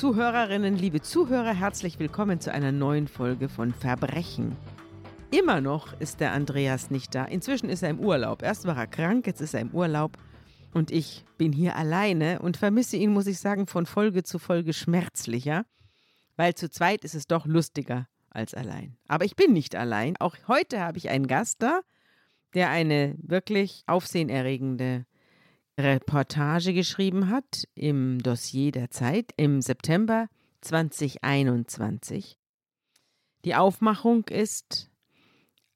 Zuhörerinnen, liebe Zuhörer, herzlich willkommen zu einer neuen Folge von Verbrechen. Immer noch ist der Andreas nicht da. Inzwischen ist er im Urlaub. Erst war er krank, jetzt ist er im Urlaub. Und ich bin hier alleine und vermisse ihn, muss ich sagen, von Folge zu Folge schmerzlicher, weil zu zweit ist es doch lustiger als allein. Aber ich bin nicht allein. Auch heute habe ich einen Gast da, der eine wirklich aufsehenerregende Reportage geschrieben hat im Dossier der Zeit im September 2021. Die Aufmachung ist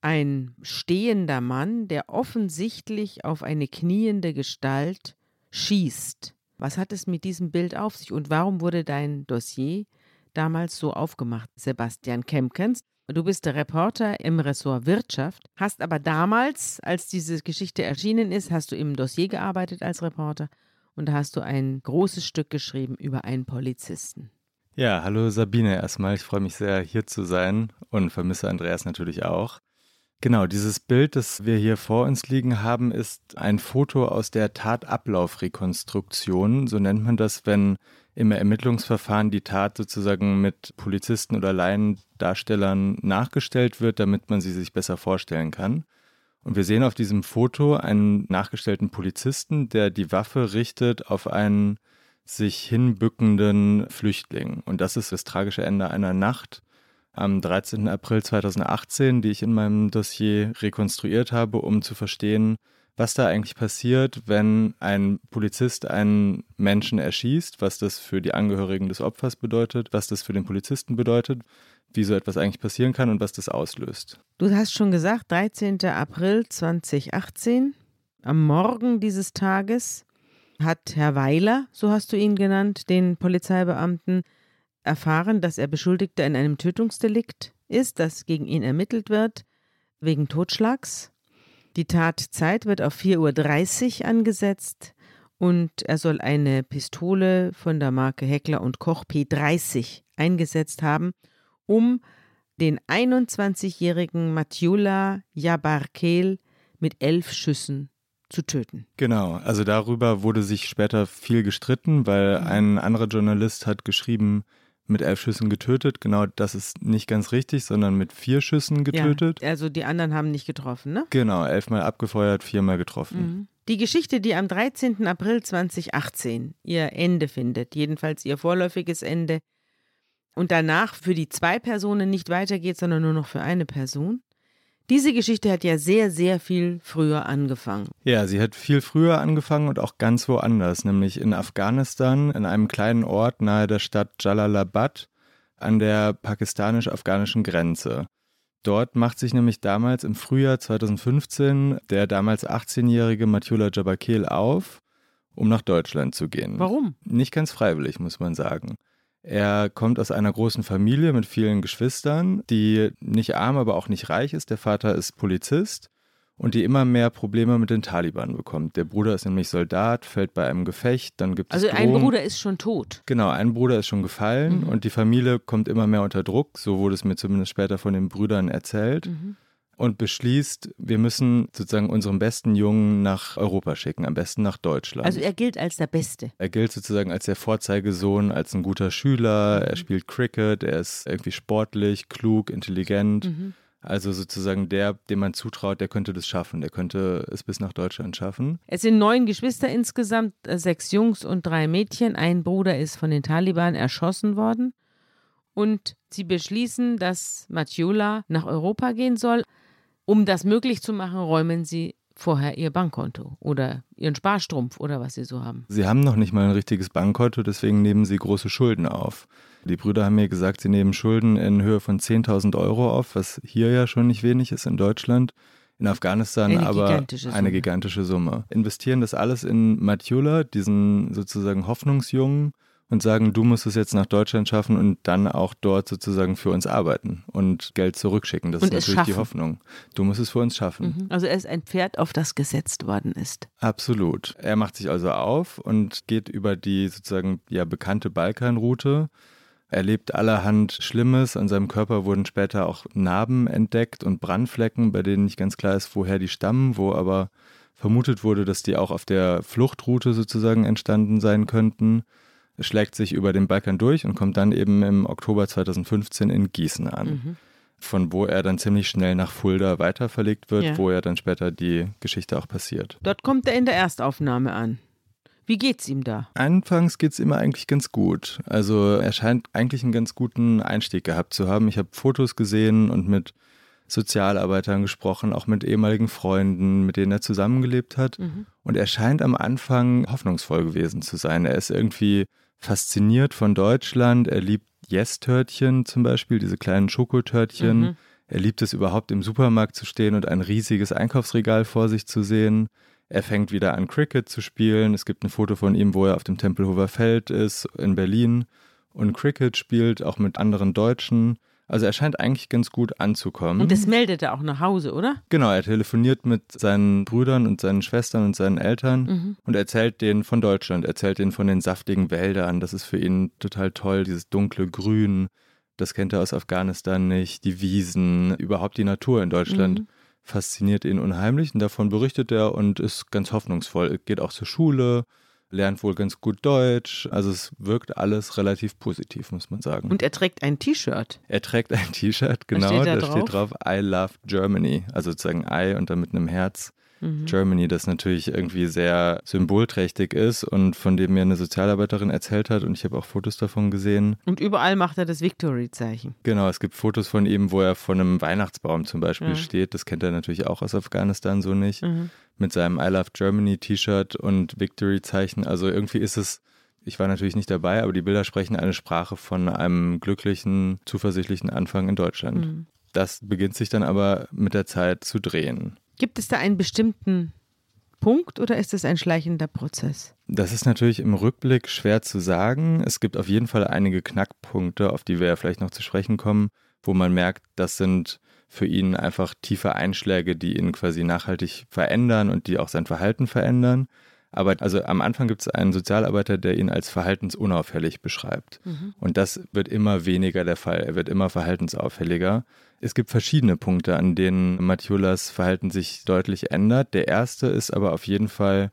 ein stehender Mann, der offensichtlich auf eine kniende Gestalt schießt. Was hat es mit diesem Bild auf sich und warum wurde dein Dossier damals so aufgemacht, Sebastian Kempkens? Du bist der Reporter im Ressort Wirtschaft, hast aber damals, als diese Geschichte erschienen ist, hast du im Dossier gearbeitet als Reporter und da hast du ein großes Stück geschrieben über einen Polizisten. Ja, hallo Sabine erstmal. Ich freue mich sehr, hier zu sein und vermisse Andreas natürlich auch. Genau, dieses Bild, das wir hier vor uns liegen haben, ist ein Foto aus der Tatablaufrekonstruktion. So nennt man das, wenn im Ermittlungsverfahren die Tat sozusagen mit Polizisten oder Laiendarstellern nachgestellt wird, damit man sie sich besser vorstellen kann. Und wir sehen auf diesem Foto einen nachgestellten Polizisten, der die Waffe richtet auf einen sich hinbückenden Flüchtling. Und das ist das tragische Ende einer Nacht am 13. April 2018, die ich in meinem Dossier rekonstruiert habe, um zu verstehen, was da eigentlich passiert, wenn ein Polizist einen Menschen erschießt, was das für die Angehörigen des Opfers bedeutet, was das für den Polizisten bedeutet, wie so etwas eigentlich passieren kann und was das auslöst. Du hast schon gesagt, 13. April 2018, am Morgen dieses Tages hat Herr Weiler, so hast du ihn genannt, den Polizeibeamten, erfahren, dass er Beschuldigter in einem Tötungsdelikt ist, das gegen ihn ermittelt wird, wegen Totschlags. Die Tatzeit wird auf 4.30 Uhr angesetzt und er soll eine Pistole von der Marke Heckler und Koch P30 eingesetzt haben, um den 21-jährigen Matjula Jabarkel mit elf Schüssen zu töten. Genau, also darüber wurde sich später viel gestritten, weil mhm. ein anderer Journalist hat geschrieben, mit elf Schüssen getötet. Genau, das ist nicht ganz richtig, sondern mit vier Schüssen getötet. Ja, also die anderen haben nicht getroffen, ne? Genau, elfmal abgefeuert, viermal getroffen. Mhm. Die Geschichte, die am 13. April 2018 ihr Ende findet, jedenfalls ihr vorläufiges Ende, und danach für die zwei Personen nicht weitergeht, sondern nur noch für eine Person, diese Geschichte hat ja sehr, sehr viel früher angefangen. Ja, sie hat viel früher angefangen und auch ganz woanders, nämlich in Afghanistan, in einem kleinen Ort nahe der Stadt Jalalabad an der pakistanisch-afghanischen Grenze. Dort macht sich nämlich damals im Frühjahr 2015 der damals 18-jährige Matula Jabakel auf, um nach Deutschland zu gehen. Warum? Nicht ganz freiwillig, muss man sagen. Er kommt aus einer großen Familie mit vielen Geschwistern, die nicht arm, aber auch nicht reich ist. Der Vater ist Polizist und die immer mehr Probleme mit den Taliban bekommt. Der Bruder ist nämlich Soldat, fällt bei einem Gefecht, dann gibt also es Also ein Bruder ist schon tot. Genau, ein Bruder ist schon gefallen mhm. und die Familie kommt immer mehr unter Druck. So wurde es mir zumindest später von den Brüdern erzählt. Mhm und beschließt, wir müssen sozusagen unseren besten Jungen nach Europa schicken, am besten nach Deutschland. Also er gilt als der Beste. Er gilt sozusagen als der Vorzeigesohn, als ein guter Schüler, mhm. er spielt Cricket, er ist irgendwie sportlich, klug, intelligent. Mhm. Also sozusagen der, dem man zutraut, der könnte das schaffen, der könnte es bis nach Deutschland schaffen. Es sind neun Geschwister insgesamt, äh, sechs Jungs und drei Mädchen. Ein Bruder ist von den Taliban erschossen worden. Und sie beschließen, dass Matjula nach Europa gehen soll. Um das möglich zu machen, räumen sie vorher ihr Bankkonto oder ihren Sparstrumpf oder was sie so haben. Sie haben noch nicht mal ein richtiges Bankkonto, deswegen nehmen sie große Schulden auf. Die Brüder haben mir gesagt, sie nehmen Schulden in Höhe von 10.000 Euro auf, was hier ja schon nicht wenig ist in Deutschland. In Afghanistan eine aber gigantische eine gigantische Summe. Investieren das alles in Matjula, diesen sozusagen Hoffnungsjungen, und sagen, du musst es jetzt nach Deutschland schaffen und dann auch dort sozusagen für uns arbeiten und Geld zurückschicken. Das und ist natürlich die Hoffnung. Du musst es für uns schaffen. Mhm. Also er ist ein Pferd, auf das gesetzt worden ist. Absolut. Er macht sich also auf und geht über die sozusagen ja bekannte Balkanroute. Er lebt allerhand Schlimmes. An seinem Körper wurden später auch Narben entdeckt und Brandflecken, bei denen nicht ganz klar ist, woher die stammen, wo aber vermutet wurde, dass die auch auf der Fluchtroute sozusagen entstanden sein könnten. Schlägt sich über den Balkan durch und kommt dann eben im Oktober 2015 in Gießen an. Mhm. Von wo er dann ziemlich schnell nach Fulda weiterverlegt wird, ja. wo ja dann später die Geschichte auch passiert. Dort kommt er in der Erstaufnahme an. Wie geht's ihm da? Anfangs geht's ihm eigentlich ganz gut. Also er scheint eigentlich einen ganz guten Einstieg gehabt zu haben. Ich habe Fotos gesehen und mit Sozialarbeitern gesprochen, auch mit ehemaligen Freunden, mit denen er zusammengelebt hat. Mhm. Und er scheint am Anfang hoffnungsvoll gewesen zu sein. Er ist irgendwie fasziniert von Deutschland. Er liebt Yes-Törtchen zum Beispiel, diese kleinen Schokotörtchen. Mhm. Er liebt es überhaupt im Supermarkt zu stehen und ein riesiges Einkaufsregal vor sich zu sehen. Er fängt wieder an, Cricket zu spielen. Es gibt ein Foto von ihm, wo er auf dem Tempelhofer Feld ist in Berlin und Cricket spielt, auch mit anderen Deutschen. Also er scheint eigentlich ganz gut anzukommen. Und das meldet er auch nach Hause, oder? Genau, er telefoniert mit seinen Brüdern und seinen Schwestern und seinen Eltern mhm. und erzählt denen von Deutschland, erzählt denen von den saftigen Wäldern. Das ist für ihn total toll, dieses dunkle Grün. Das kennt er aus Afghanistan nicht. Die Wiesen, überhaupt die Natur in Deutschland. Mhm fasziniert ihn unheimlich und davon berichtet er und ist ganz hoffnungsvoll. Er geht auch zur Schule, lernt wohl ganz gut Deutsch. Also es wirkt alles relativ positiv, muss man sagen. Und er trägt ein T-Shirt. Er trägt ein T-Shirt, genau. Steht da, da steht drauf I love Germany. Also sozusagen I und dann mit einem Herz. Mhm. Germany, das natürlich irgendwie sehr symbolträchtig ist und von dem mir eine Sozialarbeiterin erzählt hat und ich habe auch Fotos davon gesehen. Und überall macht er das Victory-Zeichen. Genau, es gibt Fotos von ihm, wo er vor einem Weihnachtsbaum zum Beispiel ja. steht. Das kennt er natürlich auch aus Afghanistan so nicht. Mhm. Mit seinem I Love Germany T-Shirt und Victory-Zeichen. Also irgendwie ist es ich war natürlich nicht dabei, aber die Bilder sprechen eine Sprache von einem glücklichen, zuversichtlichen Anfang in Deutschland. Mhm. Das beginnt sich dann aber mit der Zeit zu drehen. Gibt es da einen bestimmten Punkt oder ist es ein schleichender Prozess? Das ist natürlich im Rückblick schwer zu sagen. Es gibt auf jeden Fall einige Knackpunkte, auf die wir ja vielleicht noch zu sprechen kommen, wo man merkt, das sind für ihn einfach tiefe Einschläge, die ihn quasi nachhaltig verändern und die auch sein Verhalten verändern. Aber also am Anfang gibt es einen Sozialarbeiter, der ihn als verhaltensunauffällig beschreibt. Mhm. Und das wird immer weniger der Fall. Er wird immer verhaltensauffälliger. Es gibt verschiedene Punkte, an denen Matthiulas Verhalten sich deutlich ändert. Der erste ist aber auf jeden Fall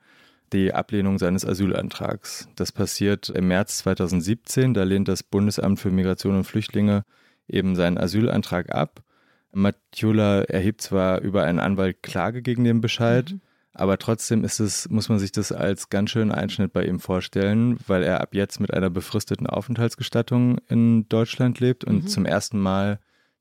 die Ablehnung seines Asylantrags. Das passiert im März 2017. Da lehnt das Bundesamt für Migration und Flüchtlinge eben seinen Asylantrag ab. Mathiula erhebt zwar über einen Anwalt Klage gegen den Bescheid, mhm. aber trotzdem ist es, muss man sich das als ganz schönen Einschnitt bei ihm vorstellen, weil er ab jetzt mit einer befristeten Aufenthaltsgestattung in Deutschland lebt und mhm. zum ersten Mal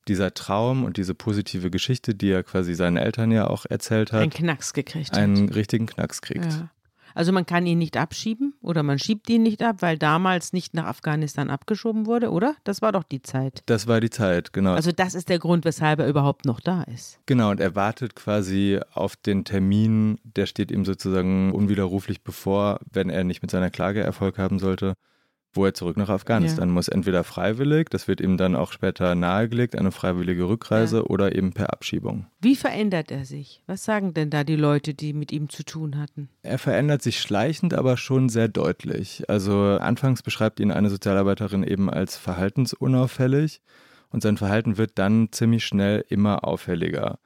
dieser Traum und diese positive Geschichte, die er quasi seinen Eltern ja auch erzählt hat, einen Knacks gekriegt einen hat. richtigen Knacks kriegt. Ja. Also man kann ihn nicht abschieben oder man schiebt ihn nicht ab, weil damals nicht nach Afghanistan abgeschoben wurde, oder? Das war doch die Zeit. Das war die Zeit, genau. Also das ist der Grund, weshalb er überhaupt noch da ist. Genau, und er wartet quasi auf den Termin, der steht ihm sozusagen unwiderruflich bevor, wenn er nicht mit seiner Klage Erfolg haben sollte wo er zurück nach Afghanistan ja. muss. Entweder freiwillig, das wird ihm dann auch später nahegelegt, eine freiwillige Rückreise ja. oder eben per Abschiebung. Wie verändert er sich? Was sagen denn da die Leute, die mit ihm zu tun hatten? Er verändert sich schleichend, aber schon sehr deutlich. Also anfangs beschreibt ihn eine Sozialarbeiterin eben als verhaltensunauffällig und sein Verhalten wird dann ziemlich schnell immer auffälliger.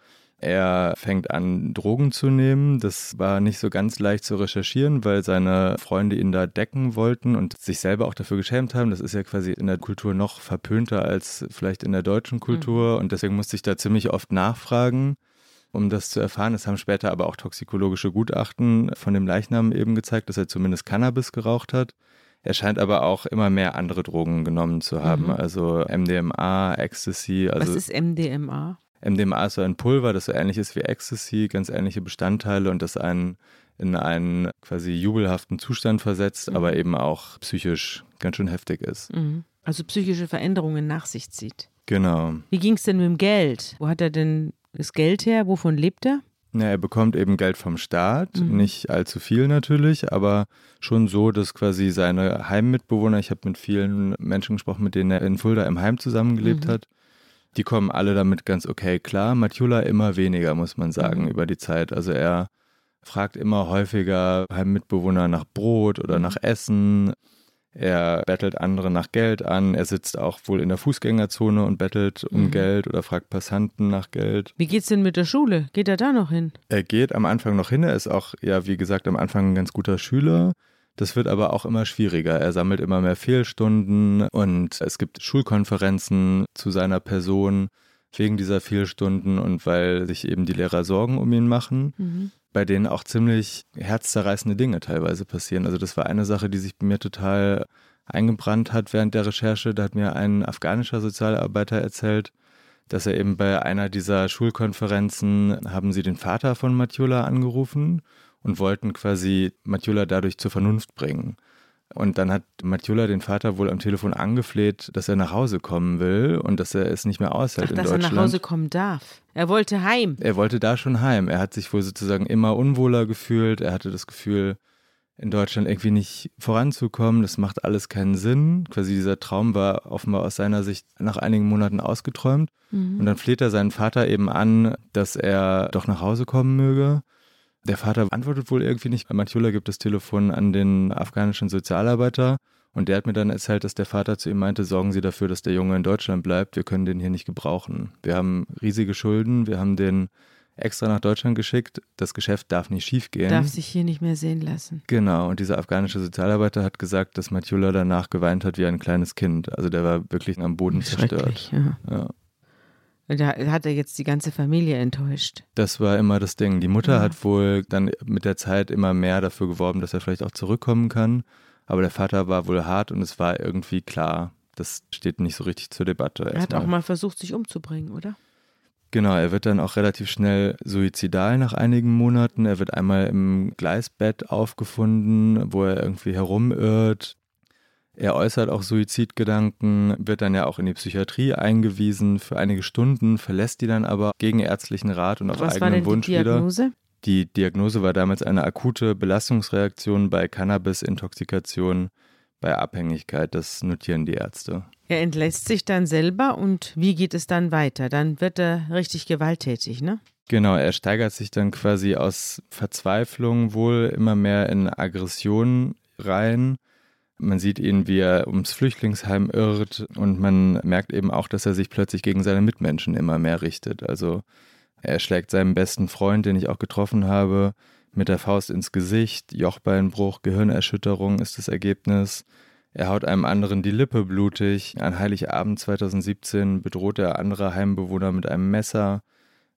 Er fängt an, Drogen zu nehmen. Das war nicht so ganz leicht zu recherchieren, weil seine Freunde ihn da decken wollten und sich selber auch dafür geschämt haben. Das ist ja quasi in der Kultur noch verpönter als vielleicht in der deutschen Kultur. Mhm. Und deswegen musste ich da ziemlich oft nachfragen um das zu erfahren. Es haben später aber auch toxikologische Gutachten von dem Leichnam eben gezeigt, dass er zumindest Cannabis geraucht hat. Er scheint aber auch immer mehr andere Drogen genommen zu haben, mhm. also MDMA, Ecstasy. Also Was ist MDMA? MDMA ist so ein Pulver, das so ähnlich ist wie Ecstasy, ganz ähnliche Bestandteile und das einen in einen quasi jubelhaften Zustand versetzt, mhm. aber eben auch psychisch ganz schön heftig ist. Mhm. Also psychische Veränderungen nach sich zieht. Genau. Wie ging es denn mit dem Geld? Wo hat er denn das Geld her? Wovon lebt er? Ja, er bekommt eben Geld vom Staat, mhm. nicht allzu viel natürlich, aber schon so, dass quasi seine Heimmitbewohner, ich habe mit vielen Menschen gesprochen, mit denen er in Fulda im Heim zusammengelebt mhm. hat, die kommen alle damit ganz okay klar. Matjula immer weniger, muss man sagen, mhm. über die Zeit. Also er fragt immer häufiger Mitbewohner nach Brot oder nach Essen. Er bettelt andere nach Geld an. Er sitzt auch wohl in der Fußgängerzone und bettelt um mhm. Geld oder fragt Passanten nach Geld. Wie geht's denn mit der Schule? Geht er da noch hin? Er geht am Anfang noch hin. Er ist auch, ja, wie gesagt, am Anfang ein ganz guter Schüler. Das wird aber auch immer schwieriger. Er sammelt immer mehr Fehlstunden und es gibt Schulkonferenzen zu seiner Person wegen dieser Fehlstunden und weil sich eben die Lehrer Sorgen um ihn machen, mhm. bei denen auch ziemlich herzzerreißende Dinge teilweise passieren. Also das war eine Sache, die sich bei mir total eingebrannt hat während der Recherche. Da hat mir ein afghanischer Sozialarbeiter erzählt, dass er eben bei einer dieser Schulkonferenzen haben sie den Vater von Matiola angerufen und wollten quasi Matiola dadurch zur Vernunft bringen. Und dann hat Matiola den Vater wohl am Telefon angefleht, dass er nach Hause kommen will und dass er es nicht mehr aushält Ach, in dass Deutschland. Dass er nach Hause kommen darf. Er wollte heim. Er wollte da schon heim. Er hat sich wohl sozusagen immer unwohler gefühlt. Er hatte das Gefühl, in Deutschland irgendwie nicht voranzukommen. Das macht alles keinen Sinn. Quasi dieser Traum war offenbar aus seiner Sicht nach einigen Monaten ausgeträumt. Mhm. Und dann fleht er seinen Vater eben an, dass er doch nach Hause kommen möge. Der Vater antwortet wohl irgendwie nicht. Matula gibt das Telefon an den afghanischen Sozialarbeiter und der hat mir dann erzählt, dass der Vater zu ihm meinte, sorgen Sie dafür, dass der Junge in Deutschland bleibt. Wir können den hier nicht gebrauchen. Wir haben riesige Schulden. Wir haben den extra nach Deutschland geschickt. Das Geschäft darf nicht schiefgehen. Darf sich hier nicht mehr sehen lassen. Genau. Und dieser afghanische Sozialarbeiter hat gesagt, dass Matula danach geweint hat wie ein kleines Kind. Also der war wirklich am Boden zerstört. Ja. ja. Da hat er jetzt die ganze Familie enttäuscht. Das war immer das Ding. Die Mutter ja. hat wohl dann mit der Zeit immer mehr dafür geworben, dass er vielleicht auch zurückkommen kann. Aber der Vater war wohl hart und es war irgendwie klar, das steht nicht so richtig zur Debatte. Er hat mal. auch mal versucht, sich umzubringen, oder? Genau, er wird dann auch relativ schnell suizidal nach einigen Monaten. Er wird einmal im Gleisbett aufgefunden, wo er irgendwie herumirrt. Er äußert auch Suizidgedanken, wird dann ja auch in die Psychiatrie eingewiesen für einige Stunden, verlässt die dann aber gegen ärztlichen Rat und auf Was eigenen war denn Wunsch die Diagnose? wieder. Die Diagnose war damals eine akute Belastungsreaktion bei Cannabis-Intoxikation, bei Abhängigkeit. Das notieren die Ärzte. Er entlässt sich dann selber und wie geht es dann weiter? Dann wird er richtig gewalttätig, ne? Genau, er steigert sich dann quasi aus Verzweiflung wohl immer mehr in Aggression rein man sieht ihn, wie er ums Flüchtlingsheim irrt und man merkt eben auch, dass er sich plötzlich gegen seine Mitmenschen immer mehr richtet. Also er schlägt seinem besten Freund, den ich auch getroffen habe, mit der Faust ins Gesicht, Jochbeinbruch, Gehirnerschütterung ist das Ergebnis. Er haut einem anderen die Lippe blutig. An Heiligabend 2017 bedroht er andere Heimbewohner mit einem Messer,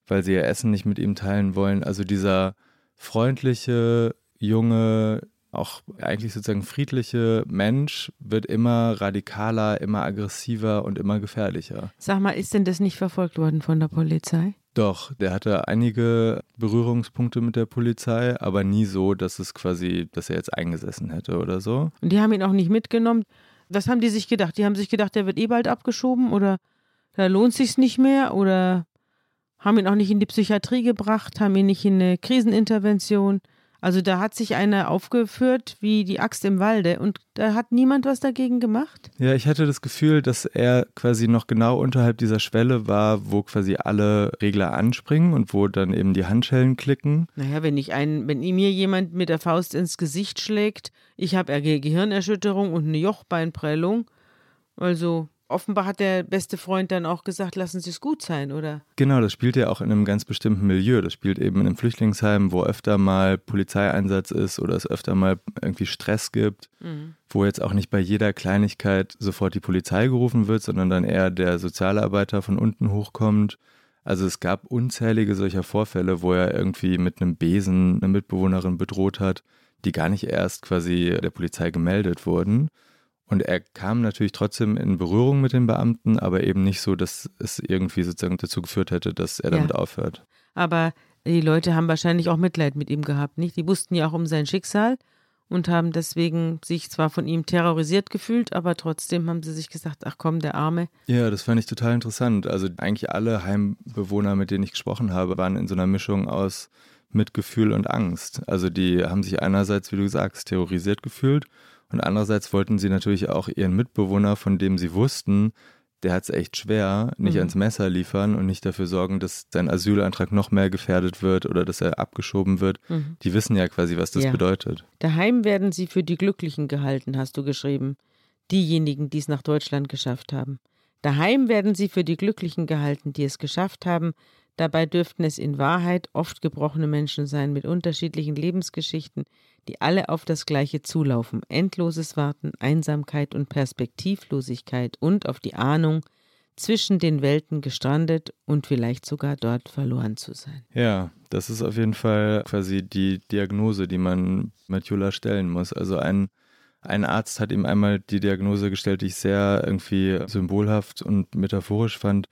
weil sie ihr Essen nicht mit ihm teilen wollen. Also dieser freundliche, junge, auch eigentlich sozusagen friedliche Mensch wird immer radikaler, immer aggressiver und immer gefährlicher. Sag mal, ist denn das nicht verfolgt worden von der Polizei? Doch, der hatte einige Berührungspunkte mit der Polizei, aber nie so, dass es quasi, dass er jetzt eingesessen hätte oder so. Und die haben ihn auch nicht mitgenommen. Was haben die sich gedacht? Die haben sich gedacht, der wird eh bald abgeschoben oder da lohnt sich's nicht mehr oder haben ihn auch nicht in die Psychiatrie gebracht, haben ihn nicht in eine Krisenintervention. Also da hat sich einer aufgeführt wie die Axt im Walde und da hat niemand was dagegen gemacht? Ja, ich hatte das Gefühl, dass er quasi noch genau unterhalb dieser Schwelle war, wo quasi alle Regler anspringen und wo dann eben die Handschellen klicken. Naja, wenn ich einen, wenn mir jemand mit der Faust ins Gesicht schlägt, ich habe Gehirnerschütterung und eine Jochbeinprellung, also offenbar hat der beste Freund dann auch gesagt, lassen Sie es gut sein, oder? Genau, das spielt ja auch in einem ganz bestimmten Milieu. Das spielt eben in einem Flüchtlingsheim, wo öfter mal Polizeieinsatz ist oder es öfter mal irgendwie Stress gibt, mhm. wo jetzt auch nicht bei jeder Kleinigkeit sofort die Polizei gerufen wird, sondern dann eher der Sozialarbeiter von unten hochkommt. Also es gab unzählige solcher Vorfälle, wo er irgendwie mit einem Besen eine Mitbewohnerin bedroht hat, die gar nicht erst quasi der Polizei gemeldet wurden. Und er kam natürlich trotzdem in Berührung mit den Beamten, aber eben nicht so, dass es irgendwie sozusagen dazu geführt hätte, dass er damit ja. aufhört. Aber die Leute haben wahrscheinlich auch Mitleid mit ihm gehabt, nicht? Die wussten ja auch um sein Schicksal und haben deswegen sich zwar von ihm terrorisiert gefühlt, aber trotzdem haben sie sich gesagt, ach komm, der Arme. Ja, das fand ich total interessant. Also eigentlich alle Heimbewohner, mit denen ich gesprochen habe, waren in so einer Mischung aus Mitgefühl und Angst. Also die haben sich einerseits, wie du sagst, terrorisiert gefühlt und andererseits wollten sie natürlich auch ihren Mitbewohner, von dem sie wussten, der hat es echt schwer, nicht mhm. ans Messer liefern und nicht dafür sorgen, dass sein Asylantrag noch mehr gefährdet wird oder dass er abgeschoben wird. Mhm. Die wissen ja quasi, was das ja. bedeutet. Daheim werden sie für die Glücklichen gehalten, hast du geschrieben. Diejenigen, die es nach Deutschland geschafft haben. Daheim werden sie für die Glücklichen gehalten, die es geschafft haben. Dabei dürften es in Wahrheit oft gebrochene Menschen sein mit unterschiedlichen Lebensgeschichten, die alle auf das Gleiche zulaufen. Endloses Warten, Einsamkeit und Perspektivlosigkeit und auf die Ahnung, zwischen den Welten gestrandet und vielleicht sogar dort verloren zu sein. Ja, das ist auf jeden Fall quasi die Diagnose, die man Matula stellen muss. Also ein, ein Arzt hat ihm einmal die Diagnose gestellt, die ich sehr irgendwie symbolhaft und metaphorisch fand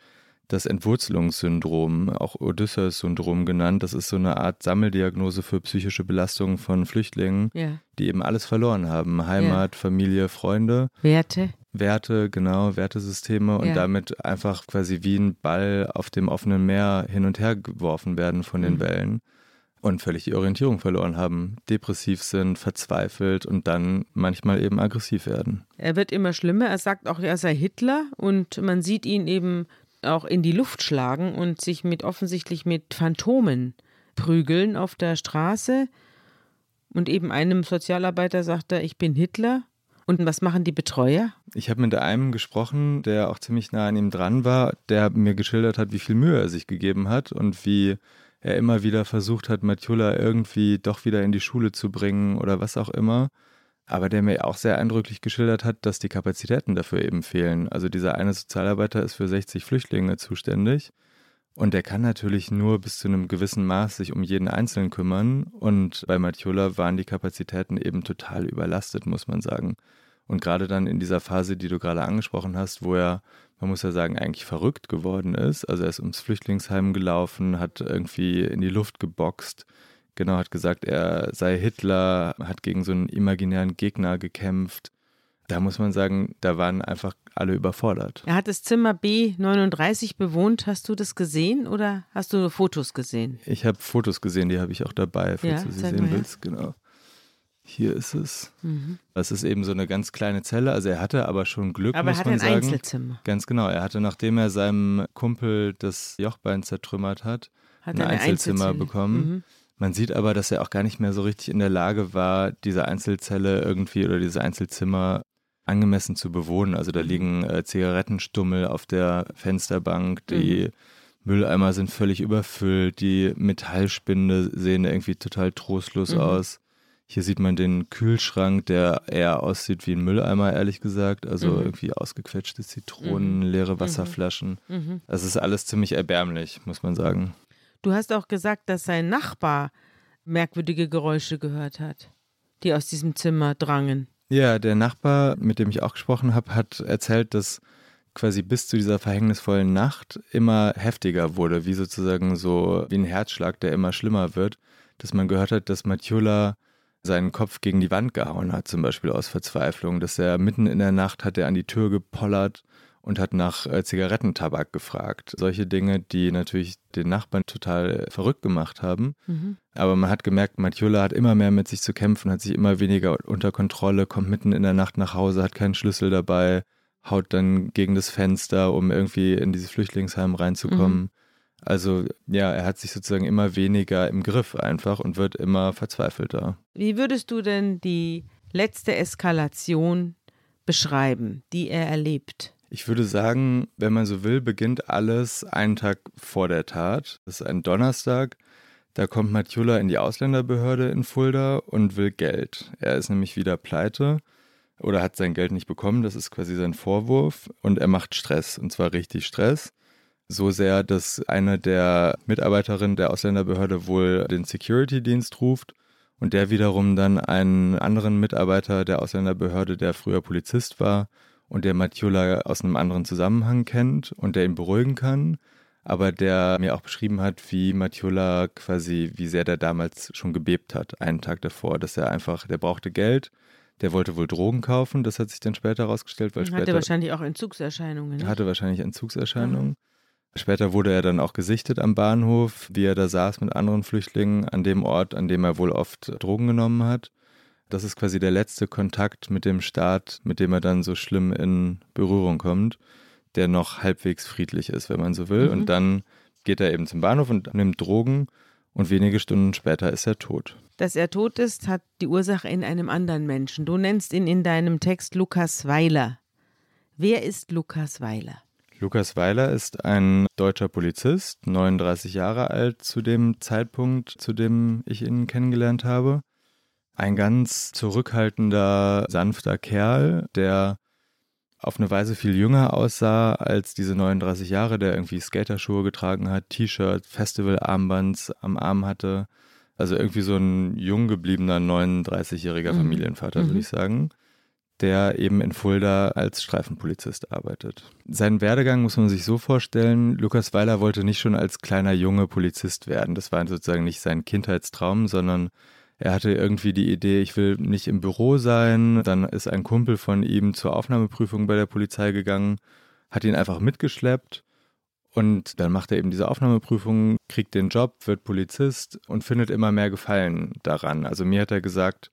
das Entwurzelungssyndrom, auch Odysseus-Syndrom genannt. Das ist so eine Art Sammeldiagnose für psychische Belastungen von Flüchtlingen, ja. die eben alles verloren haben. Heimat, ja. Familie, Freunde. Werte. Werte, genau, Wertesysteme und ja. damit einfach quasi wie ein Ball auf dem offenen Meer hin und her geworfen werden von den mhm. Wellen und völlig die Orientierung verloren haben, depressiv sind, verzweifelt und dann manchmal eben aggressiv werden. Er wird immer schlimmer. Er sagt auch, er sei Hitler und man sieht ihn eben auch in die Luft schlagen und sich mit offensichtlich mit Phantomen prügeln auf der Straße. Und eben einem Sozialarbeiter sagt er, ich bin Hitler. Und was machen die Betreuer? Ich habe mit einem gesprochen, der auch ziemlich nah an ihm dran war, der mir geschildert hat, wie viel Mühe er sich gegeben hat und wie er immer wieder versucht hat, Matjula irgendwie doch wieder in die Schule zu bringen oder was auch immer aber der mir auch sehr eindrücklich geschildert hat, dass die Kapazitäten dafür eben fehlen. Also dieser eine Sozialarbeiter ist für 60 Flüchtlinge zuständig und der kann natürlich nur bis zu einem gewissen Maß sich um jeden Einzelnen kümmern und bei Matiola waren die Kapazitäten eben total überlastet, muss man sagen. Und gerade dann in dieser Phase, die du gerade angesprochen hast, wo er, man muss ja sagen, eigentlich verrückt geworden ist. Also er ist ums Flüchtlingsheim gelaufen, hat irgendwie in die Luft geboxt, Genau, hat gesagt, er sei Hitler, hat gegen so einen imaginären Gegner gekämpft. Da muss man sagen, da waren einfach alle überfordert. Er hat das Zimmer B39 bewohnt. Hast du das gesehen oder hast du Fotos gesehen? Ich habe Fotos gesehen, die habe ich auch dabei, falls ja, du sie sehen willst. Genau. Hier ist es. Mhm. Das ist eben so eine ganz kleine Zelle. Also er hatte aber schon Glück, aber muss er hatte man ein sagen. Einzelzimmer. Ganz genau. Er hatte, nachdem er seinem Kumpel das Jochbein zertrümmert hat, hat ein Einzelzimmer bekommen. Mhm. Man sieht aber, dass er auch gar nicht mehr so richtig in der Lage war, diese Einzelzelle irgendwie oder dieses Einzelzimmer angemessen zu bewohnen. Also da liegen äh, Zigarettenstummel auf der Fensterbank, die mhm. Mülleimer sind völlig überfüllt, die Metallspinde sehen irgendwie total trostlos mhm. aus. Hier sieht man den Kühlschrank, der eher aussieht wie ein Mülleimer, ehrlich gesagt. Also mhm. irgendwie ausgequetschte Zitronen, mhm. leere mhm. Wasserflaschen. Mhm. Das ist alles ziemlich erbärmlich, muss man sagen. Du hast auch gesagt, dass sein Nachbar merkwürdige Geräusche gehört hat, die aus diesem Zimmer drangen. Ja, der Nachbar, mit dem ich auch gesprochen habe, hat erzählt, dass quasi bis zu dieser verhängnisvollen Nacht immer heftiger wurde, wie sozusagen so wie ein Herzschlag, der immer schlimmer wird, dass man gehört hat, dass Matjula seinen Kopf gegen die Wand gehauen hat, zum Beispiel aus Verzweiflung, dass er mitten in der Nacht hat er an die Tür gepollert und hat nach äh, Zigarettentabak gefragt. Solche Dinge, die natürlich den Nachbarn total verrückt gemacht haben. Mhm. Aber man hat gemerkt, Matjula hat immer mehr mit sich zu kämpfen, hat sich immer weniger unter Kontrolle, kommt mitten in der Nacht nach Hause, hat keinen Schlüssel dabei, haut dann gegen das Fenster, um irgendwie in dieses Flüchtlingsheim reinzukommen. Mhm. Also ja, er hat sich sozusagen immer weniger im Griff einfach und wird immer verzweifelter. Wie würdest du denn die letzte Eskalation beschreiben, die er erlebt? Ich würde sagen, wenn man so will, beginnt alles einen Tag vor der Tat. Das ist ein Donnerstag. Da kommt Matjula in die Ausländerbehörde in Fulda und will Geld. Er ist nämlich wieder pleite oder hat sein Geld nicht bekommen. Das ist quasi sein Vorwurf. Und er macht Stress, und zwar richtig Stress. So sehr, dass eine der Mitarbeiterinnen der Ausländerbehörde wohl den Security-Dienst ruft und der wiederum dann einen anderen Mitarbeiter der Ausländerbehörde, der früher Polizist war, und der Matiola aus einem anderen Zusammenhang kennt und der ihn beruhigen kann, aber der mir auch beschrieben hat, wie Matiola quasi, wie sehr der damals schon gebebt hat, einen Tag davor, dass er einfach, der brauchte Geld, der wollte wohl Drogen kaufen, das hat sich dann später herausgestellt, weil hatte später... Hatte wahrscheinlich auch Entzugserscheinungen. Ne? Hatte wahrscheinlich Entzugserscheinungen. Mhm. Später wurde er dann auch gesichtet am Bahnhof, wie er da saß mit anderen Flüchtlingen an dem Ort, an dem er wohl oft Drogen genommen hat. Das ist quasi der letzte Kontakt mit dem Staat, mit dem er dann so schlimm in Berührung kommt, der noch halbwegs friedlich ist, wenn man so will. Mhm. Und dann geht er eben zum Bahnhof und nimmt Drogen und wenige Stunden später ist er tot. Dass er tot ist, hat die Ursache in einem anderen Menschen. Du nennst ihn in deinem Text Lukas Weiler. Wer ist Lukas Weiler? Lukas Weiler ist ein deutscher Polizist, 39 Jahre alt zu dem Zeitpunkt, zu dem ich ihn kennengelernt habe. Ein ganz zurückhaltender, sanfter Kerl, der auf eine Weise viel jünger aussah als diese 39 Jahre, der irgendwie Skaterschuhe getragen hat, T-Shirt, Festivalarmbands am Arm hatte. Also irgendwie so ein jung gebliebener 39-jähriger mhm. Familienvater, mhm. würde ich sagen, der eben in Fulda als Streifenpolizist arbeitet. Seinen Werdegang muss man sich so vorstellen, Lukas Weiler wollte nicht schon als kleiner Junge Polizist werden. Das war sozusagen nicht sein Kindheitstraum, sondern er hatte irgendwie die Idee, ich will nicht im Büro sein. Dann ist ein Kumpel von ihm zur Aufnahmeprüfung bei der Polizei gegangen, hat ihn einfach mitgeschleppt und dann macht er eben diese Aufnahmeprüfung, kriegt den Job, wird Polizist und findet immer mehr Gefallen daran. Also mir hat er gesagt,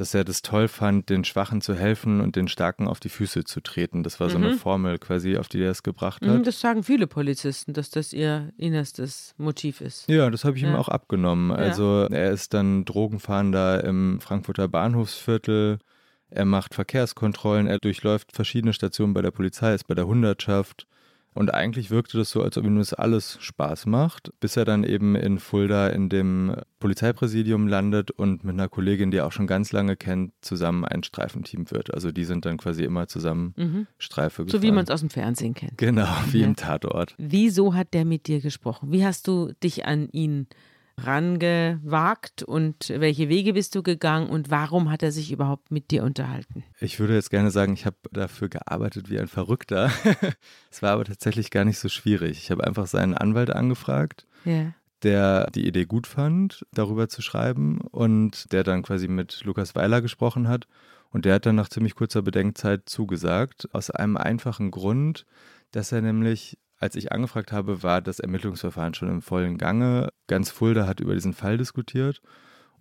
dass er das toll fand, den Schwachen zu helfen und den Starken auf die Füße zu treten. Das war mhm. so eine mhm. Formel quasi, auf die er es gebracht hat. Das sagen viele Polizisten, dass das ihr innerstes Motiv ist. Ja, das habe ich ja. ihm auch abgenommen. Also ja. er ist dann Drogenfahnder im Frankfurter Bahnhofsviertel. Er macht Verkehrskontrollen, er durchläuft verschiedene Stationen bei der Polizei, ist bei der Hundertschaft. Und eigentlich wirkte das so, als ob ihm das alles Spaß macht, bis er dann eben in Fulda in dem Polizeipräsidium landet und mit einer Kollegin, die er auch schon ganz lange kennt, zusammen ein Streifenteam wird. Also die sind dann quasi immer zusammen mhm. Streife gefahren. So wie man es aus dem Fernsehen kennt. Genau, wie ja. im Tatort. Wieso hat der mit dir gesprochen? Wie hast du dich an ihn rangewagt und welche Wege bist du gegangen und warum hat er sich überhaupt mit dir unterhalten? Ich würde jetzt gerne sagen, ich habe dafür gearbeitet wie ein Verrückter. es war aber tatsächlich gar nicht so schwierig. Ich habe einfach seinen Anwalt angefragt. Ja. Der die Idee gut fand, darüber zu schreiben und der dann quasi mit Lukas Weiler gesprochen hat. Und der hat dann nach ziemlich kurzer Bedenkzeit zugesagt, aus einem einfachen Grund, dass er nämlich als ich angefragt habe, war das Ermittlungsverfahren schon im vollen Gange. Ganz Fulda hat über diesen Fall diskutiert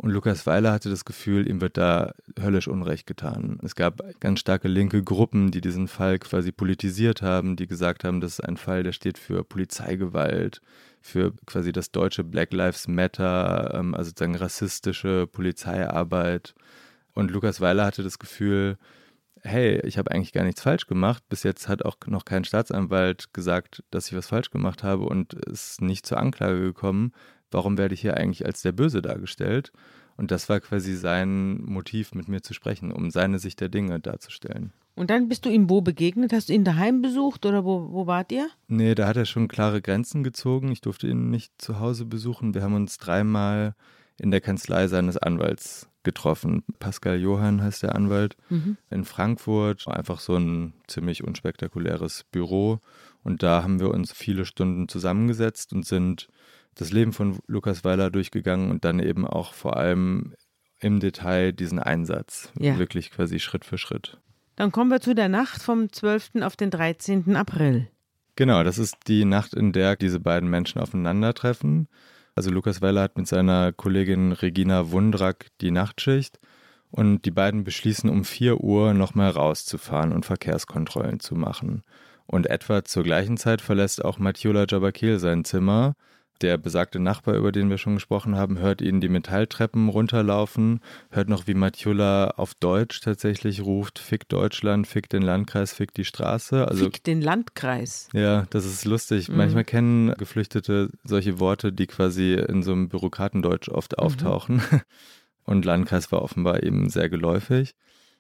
und Lukas Weiler hatte das Gefühl, ihm wird da höllisch Unrecht getan. Es gab ganz starke linke Gruppen, die diesen Fall quasi politisiert haben, die gesagt haben, das ist ein Fall, der steht für Polizeigewalt, für quasi das deutsche Black Lives Matter, ähm, also sozusagen rassistische Polizeiarbeit. Und Lukas Weiler hatte das Gefühl, hey, ich habe eigentlich gar nichts falsch gemacht. Bis jetzt hat auch noch kein Staatsanwalt gesagt, dass ich was falsch gemacht habe und ist nicht zur Anklage gekommen. Warum werde ich hier eigentlich als der Böse dargestellt? Und das war quasi sein Motiv, mit mir zu sprechen, um seine Sicht der Dinge darzustellen. Und dann bist du ihm wo begegnet? Hast du ihn daheim besucht oder wo, wo wart ihr? Nee, da hat er schon klare Grenzen gezogen. Ich durfte ihn nicht zu Hause besuchen. Wir haben uns dreimal in der Kanzlei seines Anwalts getroffen. Pascal Johann heißt der Anwalt mhm. in Frankfurt. Einfach so ein ziemlich unspektakuläres Büro. Und da haben wir uns viele Stunden zusammengesetzt und sind das Leben von Lukas Weiler durchgegangen und dann eben auch vor allem im Detail diesen Einsatz. Ja. Wirklich quasi Schritt für Schritt. Dann kommen wir zu der Nacht vom 12. auf den 13. April. Genau, das ist die Nacht, in der diese beiden Menschen aufeinandertreffen. Also Lukas Weller hat mit seiner Kollegin Regina Wundrak die Nachtschicht und die beiden beschließen um 4 Uhr nochmal rauszufahren und Verkehrskontrollen zu machen. Und etwa zur gleichen Zeit verlässt auch Matiola Jabakil sein Zimmer der besagte Nachbar, über den wir schon gesprochen haben, hört ihn die Metalltreppen runterlaufen, hört noch, wie Matjula auf Deutsch tatsächlich ruft, fick Deutschland, fick den Landkreis, fick die Straße. Also, fick den Landkreis. Ja, das ist lustig. Mhm. Manchmal kennen Geflüchtete solche Worte, die quasi in so einem Bürokratendeutsch oft mhm. auftauchen. Und Landkreis war offenbar eben sehr geläufig.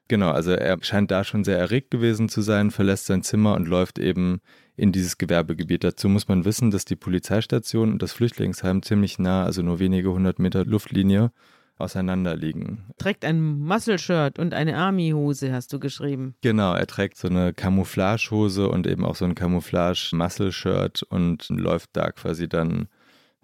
Genau, also er scheint da schon sehr erregt gewesen zu sein, verlässt sein Zimmer und läuft eben in dieses Gewerbegebiet. Dazu muss man wissen, dass die Polizeistation und das Flüchtlingsheim ziemlich nah, also nur wenige hundert Meter Luftlinie, auseinander liegen. Trägt ein Muscle-Shirt und eine Army-Hose, hast du geschrieben. Genau, er trägt so eine Camouflage-Hose und eben auch so ein Camouflage-Muscle-Shirt und läuft da quasi dann